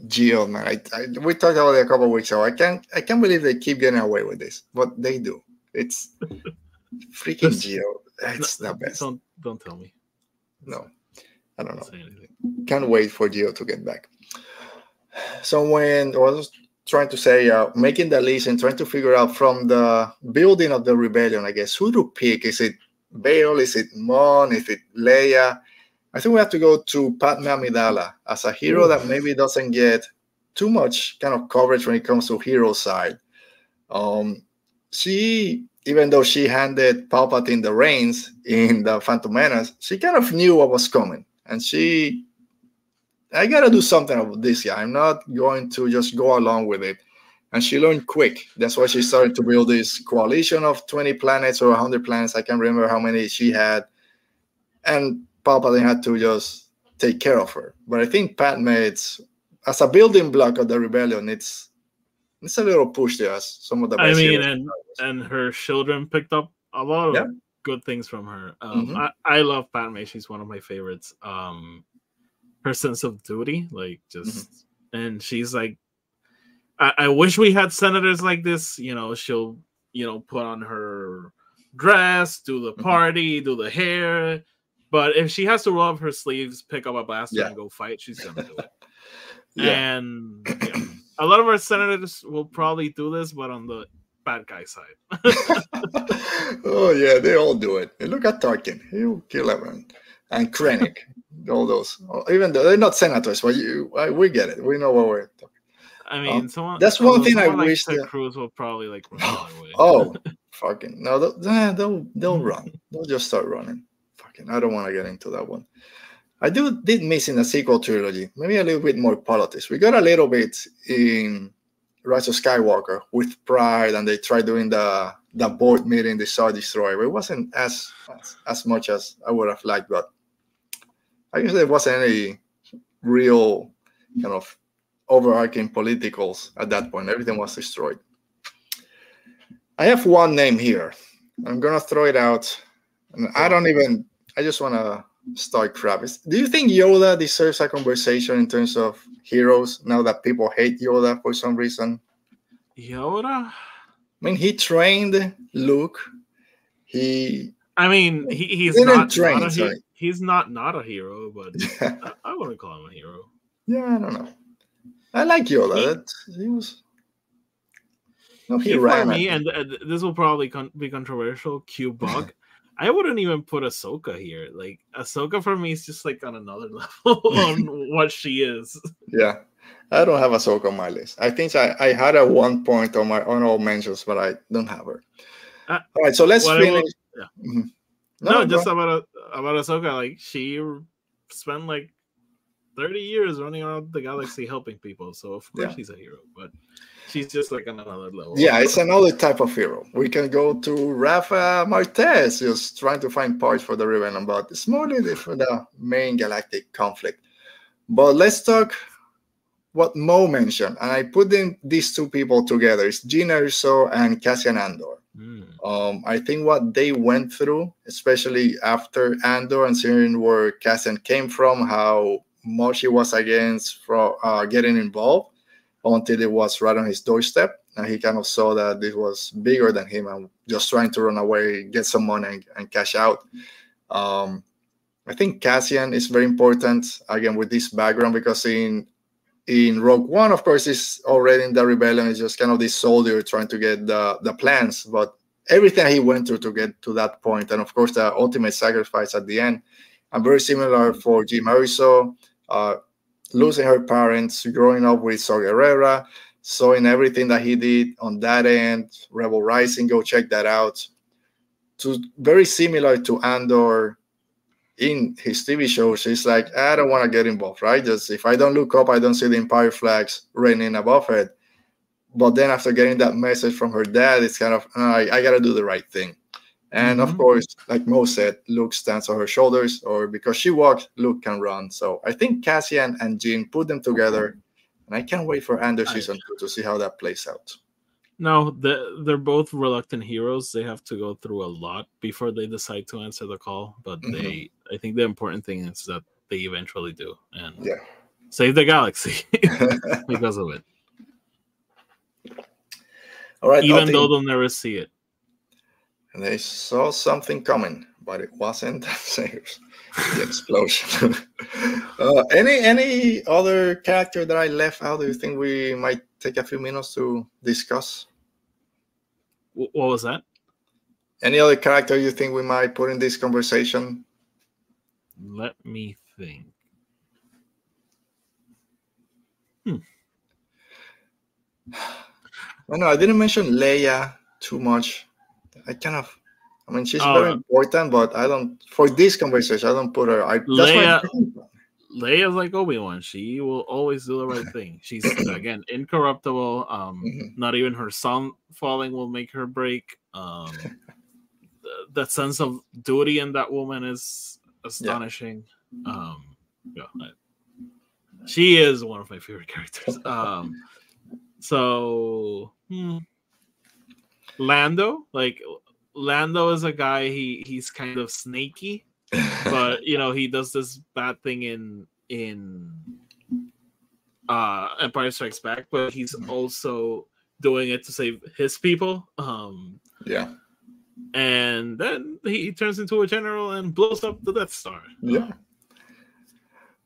Geo, man, I, I, we talked about it a couple weeks ago. I can't, I can't believe they keep getting away with this, but they do. It's [LAUGHS] freaking Geo. It's the best. Don't don't tell me. No, I don't Don't know. Can't wait for Geo to get back. So when I was trying to say, uh, making the list and trying to figure out from the building of the rebellion, I guess who to pick? Is it Bail? Is it Mon? Is it Leia? I think we have to go to Padme Amidala as a hero that maybe doesn't get too much kind of coverage when it comes to hero side. Um, she, even though she handed Palpatine the reins in the Phantom Menace, she kind of knew what was coming, and she, I gotta do something about this guy. I'm not going to just go along with it. and she learned quick. That's why she started to build this coalition of 20 planets or 100 planets. I can't remember how many she had. And Palpatine had to just take care of her. But I think Padme, it's, as a building block of the rebellion, it's it's a little push to us. Some of the I mean, and and her children picked up a lot of Yeah. good things from her. Um, Mhm. I, I love Padme. She's one of my favorites. Um, her sense of duty, like just, Mm-hmm. and she's like, I, I wish we had senators like this. You know, she'll, you know, put on her dress, do the Mhm. party, do the hair. But if she has to roll up her sleeves, pick up a blaster, Yeah. and go fight, she's gonna do it. [LAUGHS] yeah. And yeah, a lot of our senators will probably do this, but on the bad guy side. [LAUGHS] oh yeah, they all do it. And look at Tarkin; he'll kill everyone, and Krennic, all those. Oh, Even though they're not senators, but you, I, we get it. We know what we're. Talking. I mean, someone. Um, that's one thing I like wish Ted that- Cruz will probably like run [LAUGHS] the other way. Oh, fucking no! They'll, they'll they'll run. They'll just start running. Fucking, I don't want to get into that one. I do did miss in the sequel trilogy. Maybe a little bit more politics. We got a little bit in Rise of Skywalker with Pryde, and they tried doing the the board meeting, the Star Destroyer. It wasn't as, as as much as I would have liked, but I guess there wasn't any real kind of overarching politicals at that point. Everything was destroyed. I have one name here. I'm gonna throw it out, and I don't even. I just wanna start crap. Do you think Yoda deserves a conversation in terms of heroes now that people hate Yoda for some reason? Yoda. I mean, he trained Luke. He I mean, he, he's not, train, not a he- he's not not a hero, but [LAUGHS] I, I wouldn't call him a hero. yeah, I don't know. I like Yoda. He- he was. No, he He, for ran. me, and uh, this will probably con- be controversial. Q Bug. [LAUGHS] I wouldn't even put Ahsoka here. Like Ahsoka for me is just like on another [LAUGHS] level on [LAUGHS] what she is. Yeah, I don't have Ahsoka on my list. I think I, I had at one point on my honorable mentions, but I don't have her. Uh, All right, so let's what I will- finish. yeah. Mhm. No, go just about about Ahsoka. Like she spent like thirty years running around the galaxy helping people. So of course Yeah. she's a hero, but she's just like on another level. yeah, it's another type of hero. We can go to Rafa Martez, just trying to find parts for the but it's more really for the main galactic conflict. But let's talk what Mo mentioned, and I put in these two people together. It's Jyn Erso and Cassian Andor. Mm. Um, I think what they went through, especially after Andor and seeing where Cassian came from, how much he was against from uh, getting involved until it was right on his doorstep. And he kind of saw that this was bigger than him and just trying to run away, get some money, and, and cash out. Um, I think Cassian is very important again with this background because in in Rogue One, of course, is already in the rebellion. He's just kind of this soldier trying to get the the plans, but everything he went through to get to that point, and of course the ultimate sacrifice at the end. And very similar for Jim Mariso, uh, losing her parents, growing up with Saw Gerrera, showing everything that he did on that end. Rebel Rising, go check that out. To very similar to Andor in his TV shows, he's like, I don't want to get involved, right? Just if I don't look up, I don't see the Empire flags raining above it. But then after getting that message from her dad, it's kind of, "Uh, I, I got to do the right thing. And of Mhm. course, like Mo said, Luke stands on her shoulders, or because she walks, Luke can run. So I think Cassian and Jean put them together. And I can't wait for Andor I- season two to see how that plays out. No, the, they're both reluctant heroes. They have to go through a lot before they decide to answer the call. But Mhm. they, I think the important thing is that they eventually do and Yeah. save the galaxy [LAUGHS] because of it. All right. Even though they'll never see it. And they saw something coming, but it wasn't [LAUGHS] serious. The explosion. [LAUGHS] uh, any any other character that I left out? Do you think we might take a few minutes to discuss? What was that? Any other character you think we might put in this conversation? Let me think. [SIGHS] No, no, I didn't mention Leia too much. I kind of, I mean, she's Oh, very uh, important, but I don't for this conversation. I don't put her. I, that's Leia- Leia's like Obi Wan. She will always do the right [LAUGHS] thing. She's again incorruptible. Um, Mhm. not even her son falling will make her break. Um, [LAUGHS] th- that sense of duty in that woman is astonishing. Um, yeah, I- she is one of my favorite characters. [LAUGHS] Um, so hmm. Lando, like Lando is a guy. He he's kind of snaky but you know he does this bad thing in in uh empire strikes back but he's also doing it to save his people um yeah, and then he turns into a general and blows up the death star yeah.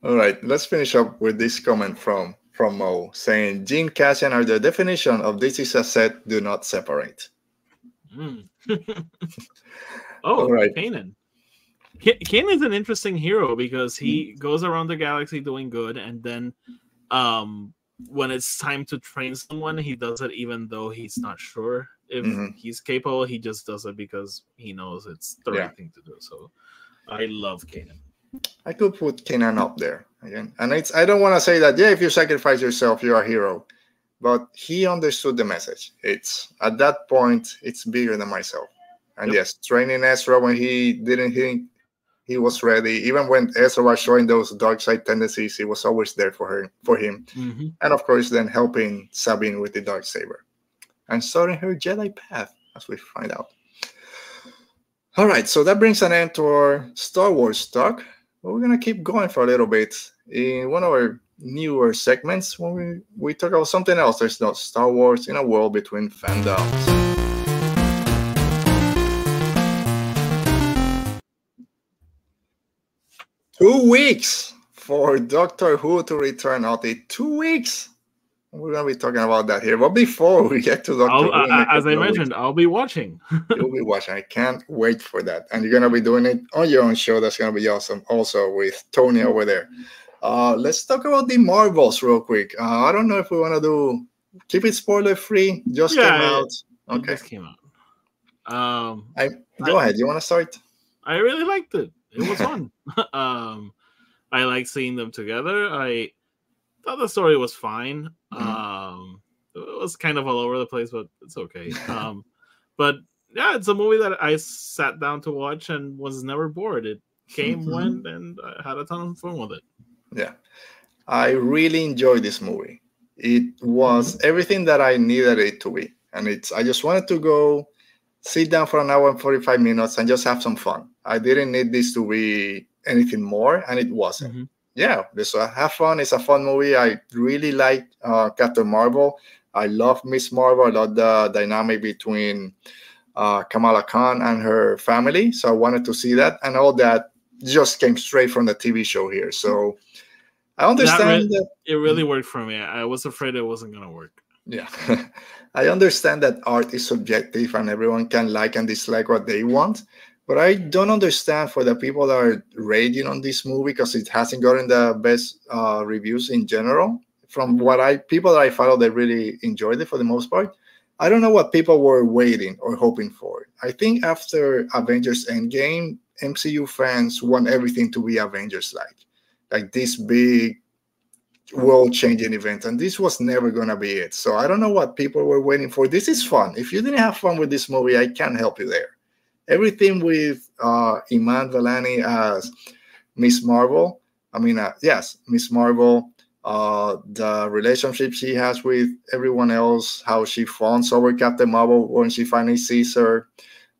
All right, let's finish up with this comment from from Mo saying Gene Cassian are the definition of this is a set, do not separate. [LAUGHS] Mm. oh All right. kanan Ka- Kanan's an interesting hero because he goes around the galaxy doing good and then um when it's time to train someone he does it even though he's not sure if Mhm. he's capable he just does it because he knows it's the Yeah. right thing to do so i love Kanan. I could put Kanan up there again, and it's I don't want to say that yeah, if you sacrifice yourself, you're a hero, but he understood the message. It's at that point, it's bigger than myself. And Yep. yes, training Ezra when he didn't think he was ready, even when Ezra was showing those dark side tendencies, he was always there for her, for him, mm-hmm. and of course, then helping Sabine with the dark saber, and starting her Jedi path, as we find out. All right, so that brings an end to our Star Wars talk. But we're gonna keep going for a little bit in one of our newer segments when we, we talk about something else. There's no Star Wars in a world between fandoms. Two weeks for Doctor Who to return out. in Two weeks. We're gonna be talking about that here. But before we get to Doctor I'll, Who, in a I- as i of weeks- mentioned i'll be watching [LAUGHS] you'll be watching. I can't wait for that. And you're gonna be doing it on your own show. That's gonna be awesome. Also with Tony over there. Uh, let's talk about the Marvels real quick. Uh, I don't know if we want to do keep it spoiler free. Just Yeah, came out. It Okay, just came out um I go ahead. You want to start? I really liked it. It was fun. [LAUGHS] um, I like seeing them together. I thought the story was fine. Mhm. Um, it was kind of all over the place, but it's okay. [LAUGHS] Um, but yeah, it's a movie that I sat down to watch and was never bored. It came, Mhm. went, and I had a ton of fun with it. Yeah, I really enjoyed this movie. It was everything that I needed it to be, and it's. I just wanted to go sit down for an hour and forty five minutes and just have some fun. I didn't need this to be anything more, and it wasn't. Mhm. Yeah, this uh, have fun. It's a fun movie. I really like uh, Captain Marvel. I love Miss Marvel. I love the dynamic between uh, Kamala Khan and her family. So I wanted to see that, and all that just came straight from the TV show here. So I understand re- that. It really worked for me. I was afraid it wasn't gonna work. Yeah, [LAUGHS] I understand that art is subjective and everyone can like and dislike what they want. But I don't understand for the people that are raging on this movie because it hasn't gotten the best uh, reviews in general. From what I people that I follow, they really enjoyed it for the most part. I don't know what people were waiting or hoping for. I think after Avengers Endgame, MCU fans want everything to be Avengers like, like this big world changing event. And this was never to be it. So I don't know what people were waiting for. This is fun. If you didn't have fun with this movie, I can't help you there. Everything with uh, Iman Vellani as Miss Marvel. I mean, uh, yes, Miss Marvel. Uh, the relationship she has with everyone else, how she fawns over Captain Marvel when she finally sees her,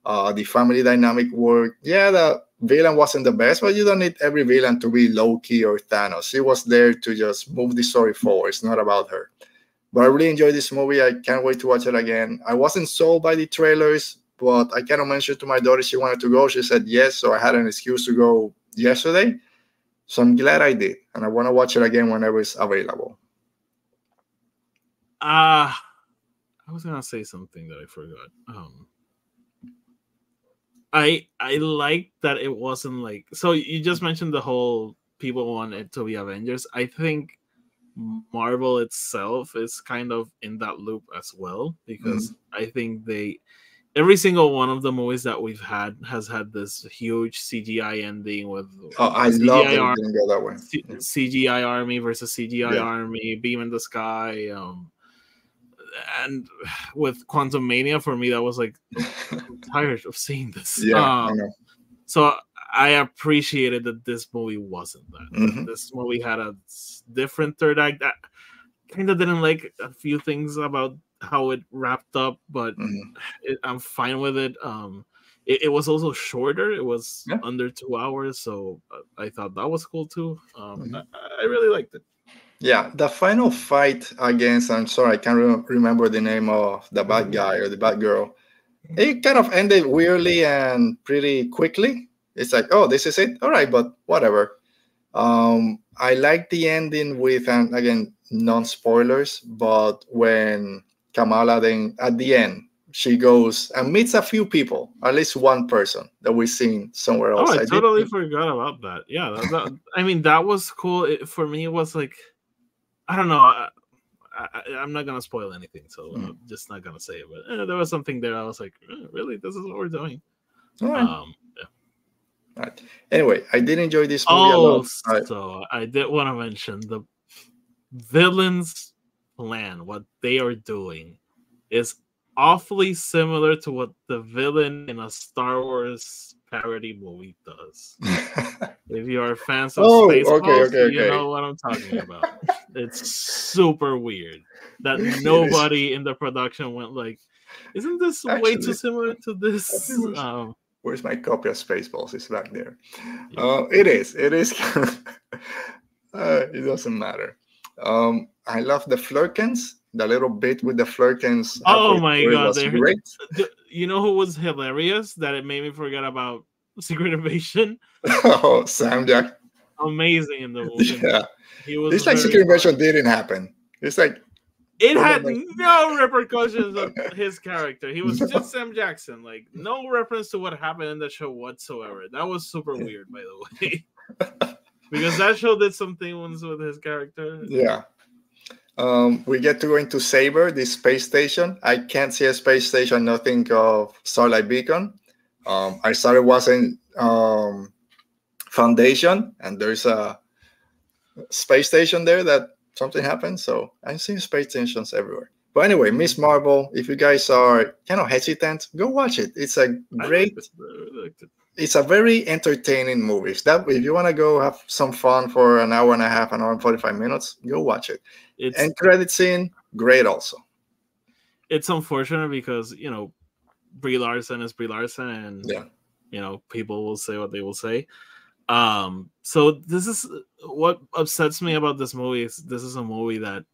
uh, the family dynamic work. Yeah, the villain wasn't the best, but you don't need every villain to be Loki or Thanos. She was there to just move the story forward. It's not about her. But I really enjoyed this movie. I can't wait to watch it again. I wasn't sold by the trailers, but I kind of mentioned to my daughter she wanted to go. She said yes, so I had an excuse to go yesterday. So I'm glad I did, and I want to watch it again whenever it's available. Uh I was gonna say something that I forgot. Um I I like that it wasn't like so you just mentioned the whole people want it to be Avengers. I think Marvel itself is kind of in that loop as well because I think they every single one of the movies that we've had has had this huge CGI ending with Oh, I CGI love that ar- it didn't go that way. C- CGI army versus CGI Yeah. army, beam in the sky. Um, and with Quantumania, for me, that was like [LAUGHS] I'm tired of seeing this. yeah, Um, know. so I appreciated that this movie wasn't that. Mhm. This movie had a different third act. I kind of didn't like a few things about how it wrapped up, but Mhm. it, I'm fine with it. Um, it, it was also shorter. It was Yeah. under two hours, so uh, I thought that was cool too. Um, Mhm. I, I really liked it. Yeah, the final fight against, I'm sorry, I can't re- remember the name of the bad guy or the bad girl. It kind of ended weirdly and pretty quickly. It's like, oh, this is it. All right, but whatever. Um, I like the ending with, and again, non spoilers, but when Kamala then at the end, she goes and meets a few people, at least one person that we've seen somewhere else. Oh, else. I did- totally forgot about that. Yeah, that, that, I mean that was cool. It, for me, it was like, I don't know. I, I, I'm not gonna spoil anything, so Mm. I'm just not gonna say it. But eh, there was something there. I was like, eh, really, this is what we're doing. All right. Um, yeah. Right. Anyway, I did enjoy this movie a Oh, so I did want to mention the villains' plan. What they are doing is awfully similar to what the villain in a Star Wars parody movie does. [LAUGHS] If you are fans of Oh, Spaceballs, okay, okay, you know what I'm talking about. it's super weird that [LAUGHS] nobody in the production went like, "Isn't this way too similar to this?" think it was- Um, Where's my copy of Spaceballs? It's back there. Yeah. Uh, it is. It is. [LAUGHS] uh, it doesn't matter. Um, I love the Flerkens. The little bit with the Flerkens. Oh my God, [LAUGHS] you know who was hilarious that it made me forget about [LAUGHS] Secret Invasion? [LAUGHS] oh, Sam Jack. Amazing in the movie. Yeah, He was it's like Secret Invasion didn't happen. It's like It had no repercussions of his character. He was just Sam Jackson. Like no reference to what happened in the show whatsoever. That was super weird, by the way. because that show did some things with his character. yeah. Um, we get to go into Saber, this space station. I can't see a space station, nothing of Starlight Beacon. Um, I started watching um, Foundation, and there's a space station there that something happened. So I'm seeing space stations everywhere. But anyway, Miss Marvel, if you guys are kind of hesitant, go watch it. It's a great liked it. I liked it. It's a very entertaining movie. If that if you want to go have some fun for an hour and a half, an hour and 45 minutes, go watch it. It's And credit scene, great also. it's unfortunate because you know Brie Larson is Brie Larson, and Yeah. you know people will say what they will say. Um, so this is what upsets me about this movie. Is this is a movie that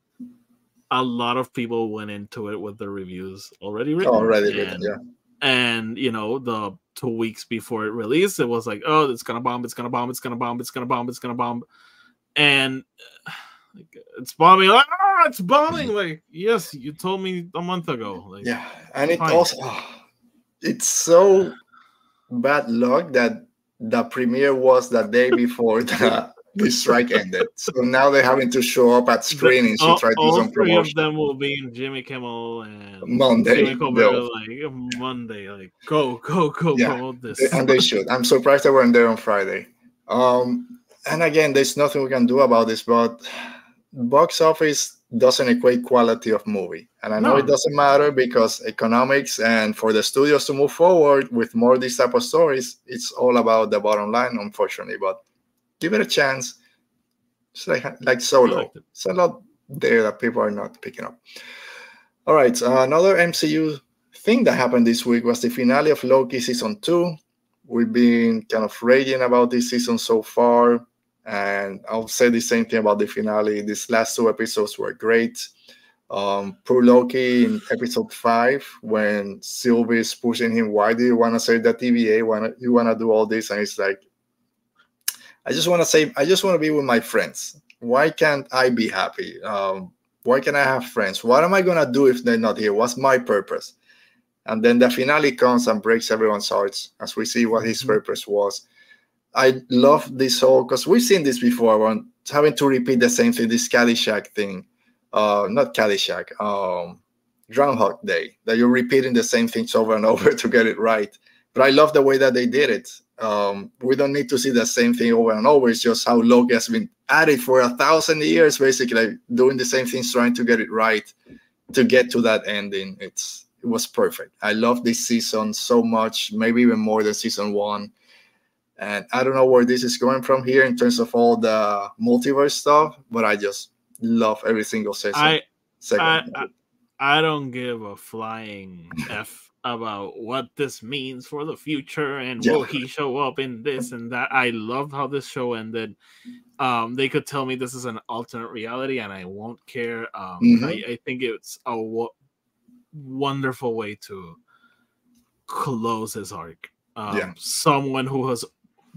a lot of people went into it with the reviews already written. Already and, written, yeah. and you know the two weeks before it released, it was like, oh, it's gonna bomb, it's gonna bomb, it's gonna bomb, it's gonna bomb, it's gonna bomb, and [SIGHS] like, it's bombing. Like, ah, it's bombing. [LAUGHS] Like, yes, you told me a month ago. Like, Yeah. And it Fine. also [SIGHS] it's so bad luck that the premiere was the day before the, [LAUGHS] the strike [LAUGHS] ended. So now they're having to show up at screenings to try to do all some three of them will be in Jimmy Kimmel and Monday, Jimmy they'll- like Monday, like go, go, go, Yeah. promote this. and they should. I'm surprised they weren't there on Friday. Um, and again, there's nothing we can do about this, but box office doesn't equate quality of movie. And I know No. it doesn't matter because economics and for the studios to move forward with more of these type of stories, it's all about the bottom line, unfortunately. But give it a chance. It's like like solo. it. It's a lot there that people are not picking up. All right, uh, another MCU thing that happened this week was the finale of Loki season two. We've been kind of raging about this season so far, and I'll say the same thing about the finale. These last two episodes were great. Um, poor Loki in episode five, when Sylvie is pushing him, why do you want to save the TVA? Why you want to do all this? And it's like, I just want to say, I just want to be with my friends. Why can't I be happy? Um, why can I have friends? What am I gonna do if they're not here? What's my purpose? And then the finale comes and breaks everyone's hearts as we see what his Mhm. purpose was. I love this whole because we've seen this before on having to repeat the same thing, this Caddyshack thing. Uh, not Caddyshack. Um, Groundhog Day, that you're repeating the same things over and over [LAUGHS] to get it right. But I love the way that they did it. Um, we don't need to see the same thing over and over. It's just how Loki has been at it for a thousand years, basically doing the same things, trying to get it right to get to that ending. It's it was perfect. I love this season so much, maybe even more than season one. And I don't know where this is going from here in terms of all the multiverse stuff, but I just love every single season. I, segment. I, I, I don't give a flying [LAUGHS] f about what this means for the future and Yeah. will he show up in this and that. I love how this show ended. Um, they could tell me this is an alternate reality and I won't care. Um, Mhm. I, I think it's a w- wonderful way to close his arc. Um, Yeah. Someone who has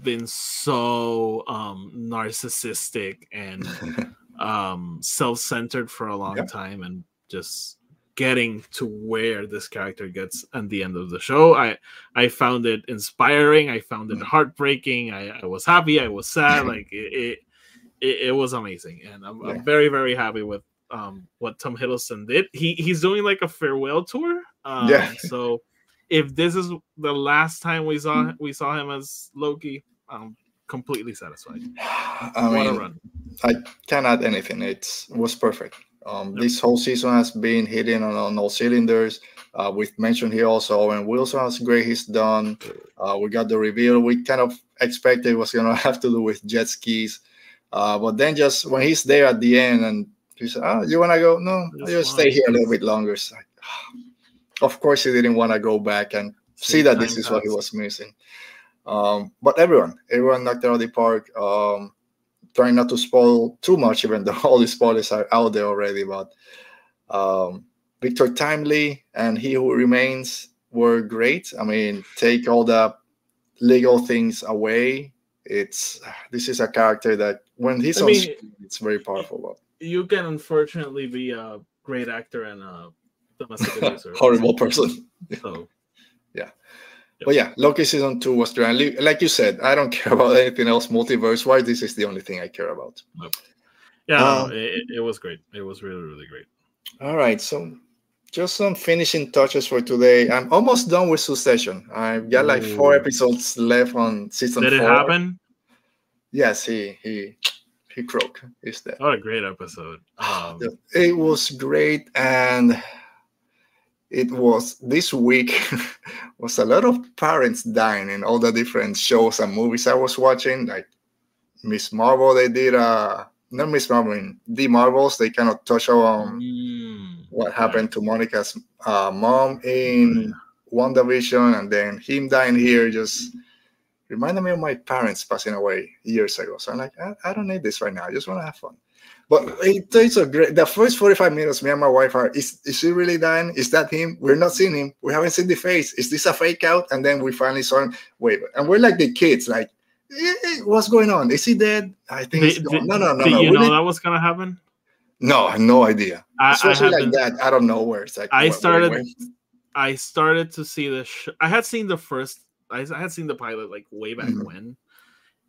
been so um, narcissistic and [LAUGHS] um self-centered for a long Yep. time and just getting to where this character gets at the end of the show i i found it inspiring i found it Mm. heartbreaking i, I was happy i was sad [LAUGHS] like it it, it, was amazing and I'm, Yeah. I'm very very happy with um what tom hiddleston did he he's doing like a farewell tour um, Yeah. so if this is the last time we Mm. saw we saw him as loki i'm completely satisfied I what mean, run I can't add anything. It was perfect. Um, Yep. This whole season has been hitting on, on all cylinders. Uh, we've mentioned here also Owen Wilson has great. He's done. Uh, we got the reveal. We kind of expected it was going to have to do with jet skis. Uh, but then just when he's there at the end and he said, oh, you want to go? No, I Just just stay here a little bit longer. Like, [SIGHS] of course, he didn't want to go back and see that this is what he was missing. Um, but everyone, everyone knocked out of the park. Um, trying not to spoil too much, even though [LAUGHS] all the spoilers are out there already. But um, Victor Timely and He Who Remains were great. I mean, take all the legal things away. It's this is a character that when he's I on mean, screen, it's very powerful. But you can unfortunately be a great actor and a domestic abuser. [LAUGHS] horrible person. So [LAUGHS] But yeah, Loki season two was there. And like you said, I don't [LAUGHS] care about anything else multiverse wise. This is the only thing I care about. yeah, Um, no, it, it was great. It was really really great. All right, so just some finishing touches for today. I'm almost done with Succession. I've got like four Ooh. episodes left on season Did it happen? Yes, he he he croaked. He's dead. What a great episode. Um, It was great, and it was this week [LAUGHS] was a lot of parents dying in all the different shows and movies I was watching. Like Miss Marvel, they did uh not Miss Marvel, I mean, the Marvels. They kind of touch on mm, what happened to Monica's uh, mom in WandaVision, and then him dying here just reminded me of my parents passing away years ago. So I'm like, I, I don't need this right now. I just want to have fun. But it, it's a great. The first 45 minutes, me and my wife are, is, is he really dying? Is that him? We're not seeing him. We haven't seen the face. Is this a fake out? And then we finally saw him. Wait, and we're like the kids, like, "Eh, eh, what's going on? Is he dead? I think Did, did- no, no, no, did no. you We know need- that was gonna happen? no, no idea. I, I like that out of nowhere. It's like I wait, wait, started- wait. I started to see the. Sh- I had seen the first. I I had seen the pilot like way back Mhm. when,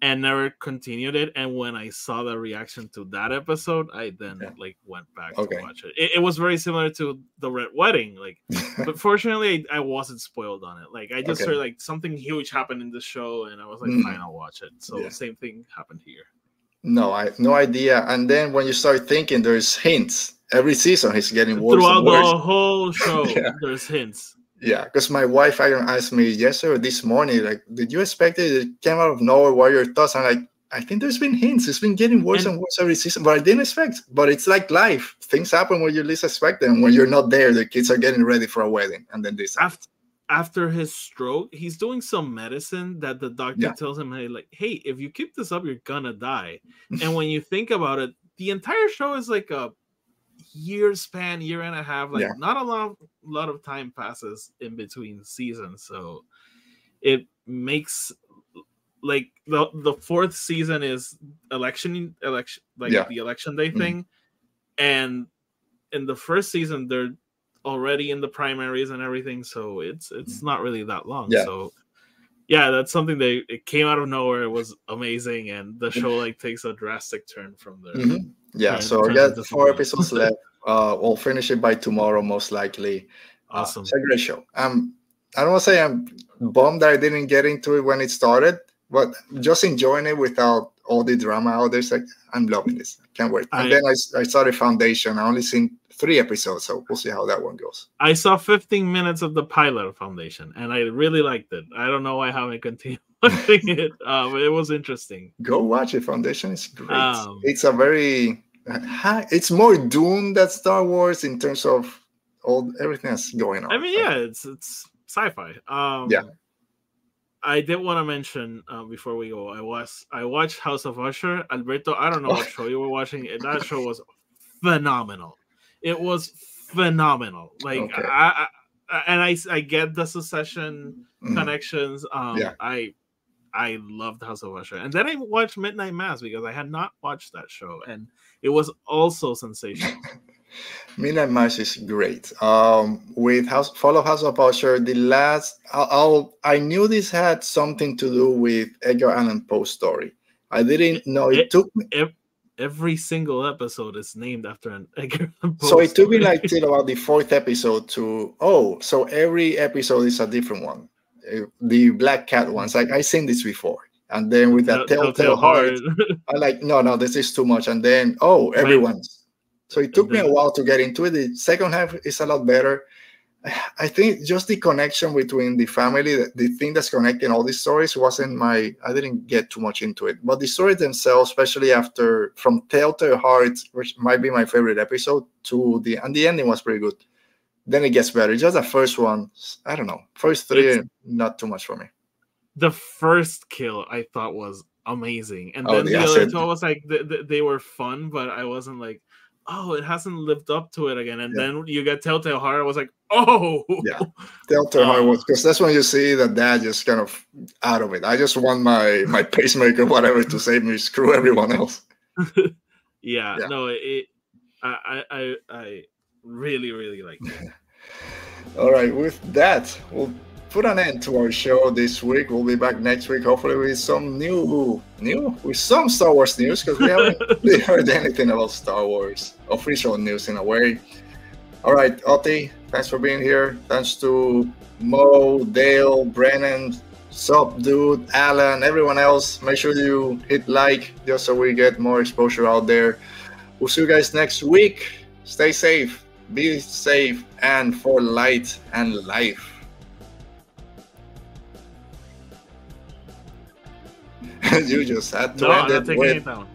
and never continued it. And when I saw the reaction to that episode, I then Yeah. like went back Okay. to watch it. it. It was very similar to the Red Wedding, like, [LAUGHS] but fortunately, I, I wasn't spoiled on it. Like, I just Okay. heard like something huge happened in the show, and I was like, Mhm. fine, I'll watch it. So Yeah. same thing happened here. No, I no idea. And then when you start thinking, there's hints. Every season, he's getting worse Throughout and the whole [LAUGHS] show, Yeah. there's hints. Yeah, because my wife I asked me yesterday or this morning, like, did you expect it? It came out of nowhere. What are your thoughts? I'm like, I think there's been hints. It's been getting worse and, And- worse every season, but I didn't expect. But it's like life. Things happen when you least expect them. When you're not there, the kids are getting ready for a wedding, and then this. after after his stroke, he's doing some medicine that the doctor Yeah. tells him, "Hey, like, hey, if you keep this up, you're gonna die." [LAUGHS] and when you think about it, the entire show is like a year span, year and a half. Like, Yeah. not a lot, lot of time passes in between seasons, so it makes like the the fourth season is election election like Yeah. the election day Mhm. thing and in the first season they're already in the primaries and everything so it's it's not really that long Mm-hmm. Yeah. so yeah that's something that it came out of nowhere it was amazing and the show like takes a drastic turn from there Mhm. Yeah, Turn- so I got four episodes left. Uh, we'll finish it by tomorrow, most likely. Uh, Awesome. it's a great show. Um, I don't want to say I'm bummed that I didn't get into it when it started, but just enjoying it without all the drama out there. It's like I'm loving this. I Can't wait. And I- then I, I started Foundation. I only seen three episodes, so we'll see how that one goes. I saw 15 minutes of the pilot of Foundation, and I really liked it. I don't know why I haven't [LAUGHS] continued watching it, uh, but it was interesting. Go watch it. Foundation is great. Um, it's a very it's more Dune than Star Wars in terms of all everything that's going on. I mean, yeah, it's it's sci-fi. Um, Yeah. I did want to mention uh, before we go. I was I watched House of Usher. Alberto, I don't know what show you were watching. and That show was phenomenal. It was phenomenal. Like Okay. I, I and I I get the Succession Mm. connections. Um, Yeah. I I loved House of Usher, and then I watched Midnight Mass because I had not watched that show, and it was also [LAUGHS] sensational. Midnight Mass is great. Um, with House Fall of House of Usher, the last I'll, I'll I knew this had something to do with Edgar Allan Poe's story. I didn't know it, It- took me Ev- Every single episode is named after an [LAUGHS] Edgar Allan Poe so it took me like till about the fourth episode to oh so every episode is a different one. Uh, The Black Cat ones like I seen this before, and then with that Tell- Telltale Heart, I like no no this is too much, and then oh everyone's. So it took me a mm-hmm. while to get into it. The second half is a lot better. I think just the connection between the family, the- the thing that's connecting all these stories wasn't my. I didn't get too much into it, but the stories themselves, especially after from Telltale Heart, which might be my favorite episode, to the and the ending was pretty good. Then it gets better. Just the first one, I don't know. First three, It's- not too much for me. the first kill I thought was amazing, and Oh, then the the other two I was like th- th- they were fun, but I wasn't like, oh, it hasn't lived up to it again. And Yeah. then you get Telltale Heart, I was like, oh, Yeah. [LAUGHS] Telltale Heart Um, was because that's when you see that dad just kind of out of it. I just want my my pacemaker, [LAUGHS] whatever, to save me. Screw everyone else. [LAUGHS] yeah, Yeah. no, it, I, I, I, really, really like it. All right, with that, we'll put an end to our show this week. We'll be back next week, hopefully with some new, new, with some Star Wars news because we haven't [LAUGHS] really heard anything about Star Wars official news in a way. All right, Oti, thanks for being here. Thanks to Mo, Dale, Brennan, Sup, Dude, Alan, everyone else. Make sure you hit like just so we get more exposure out there. We'll see you guys next week. Stay safe, be safe, and for light and life. You just had to No, I'm not it with. it down.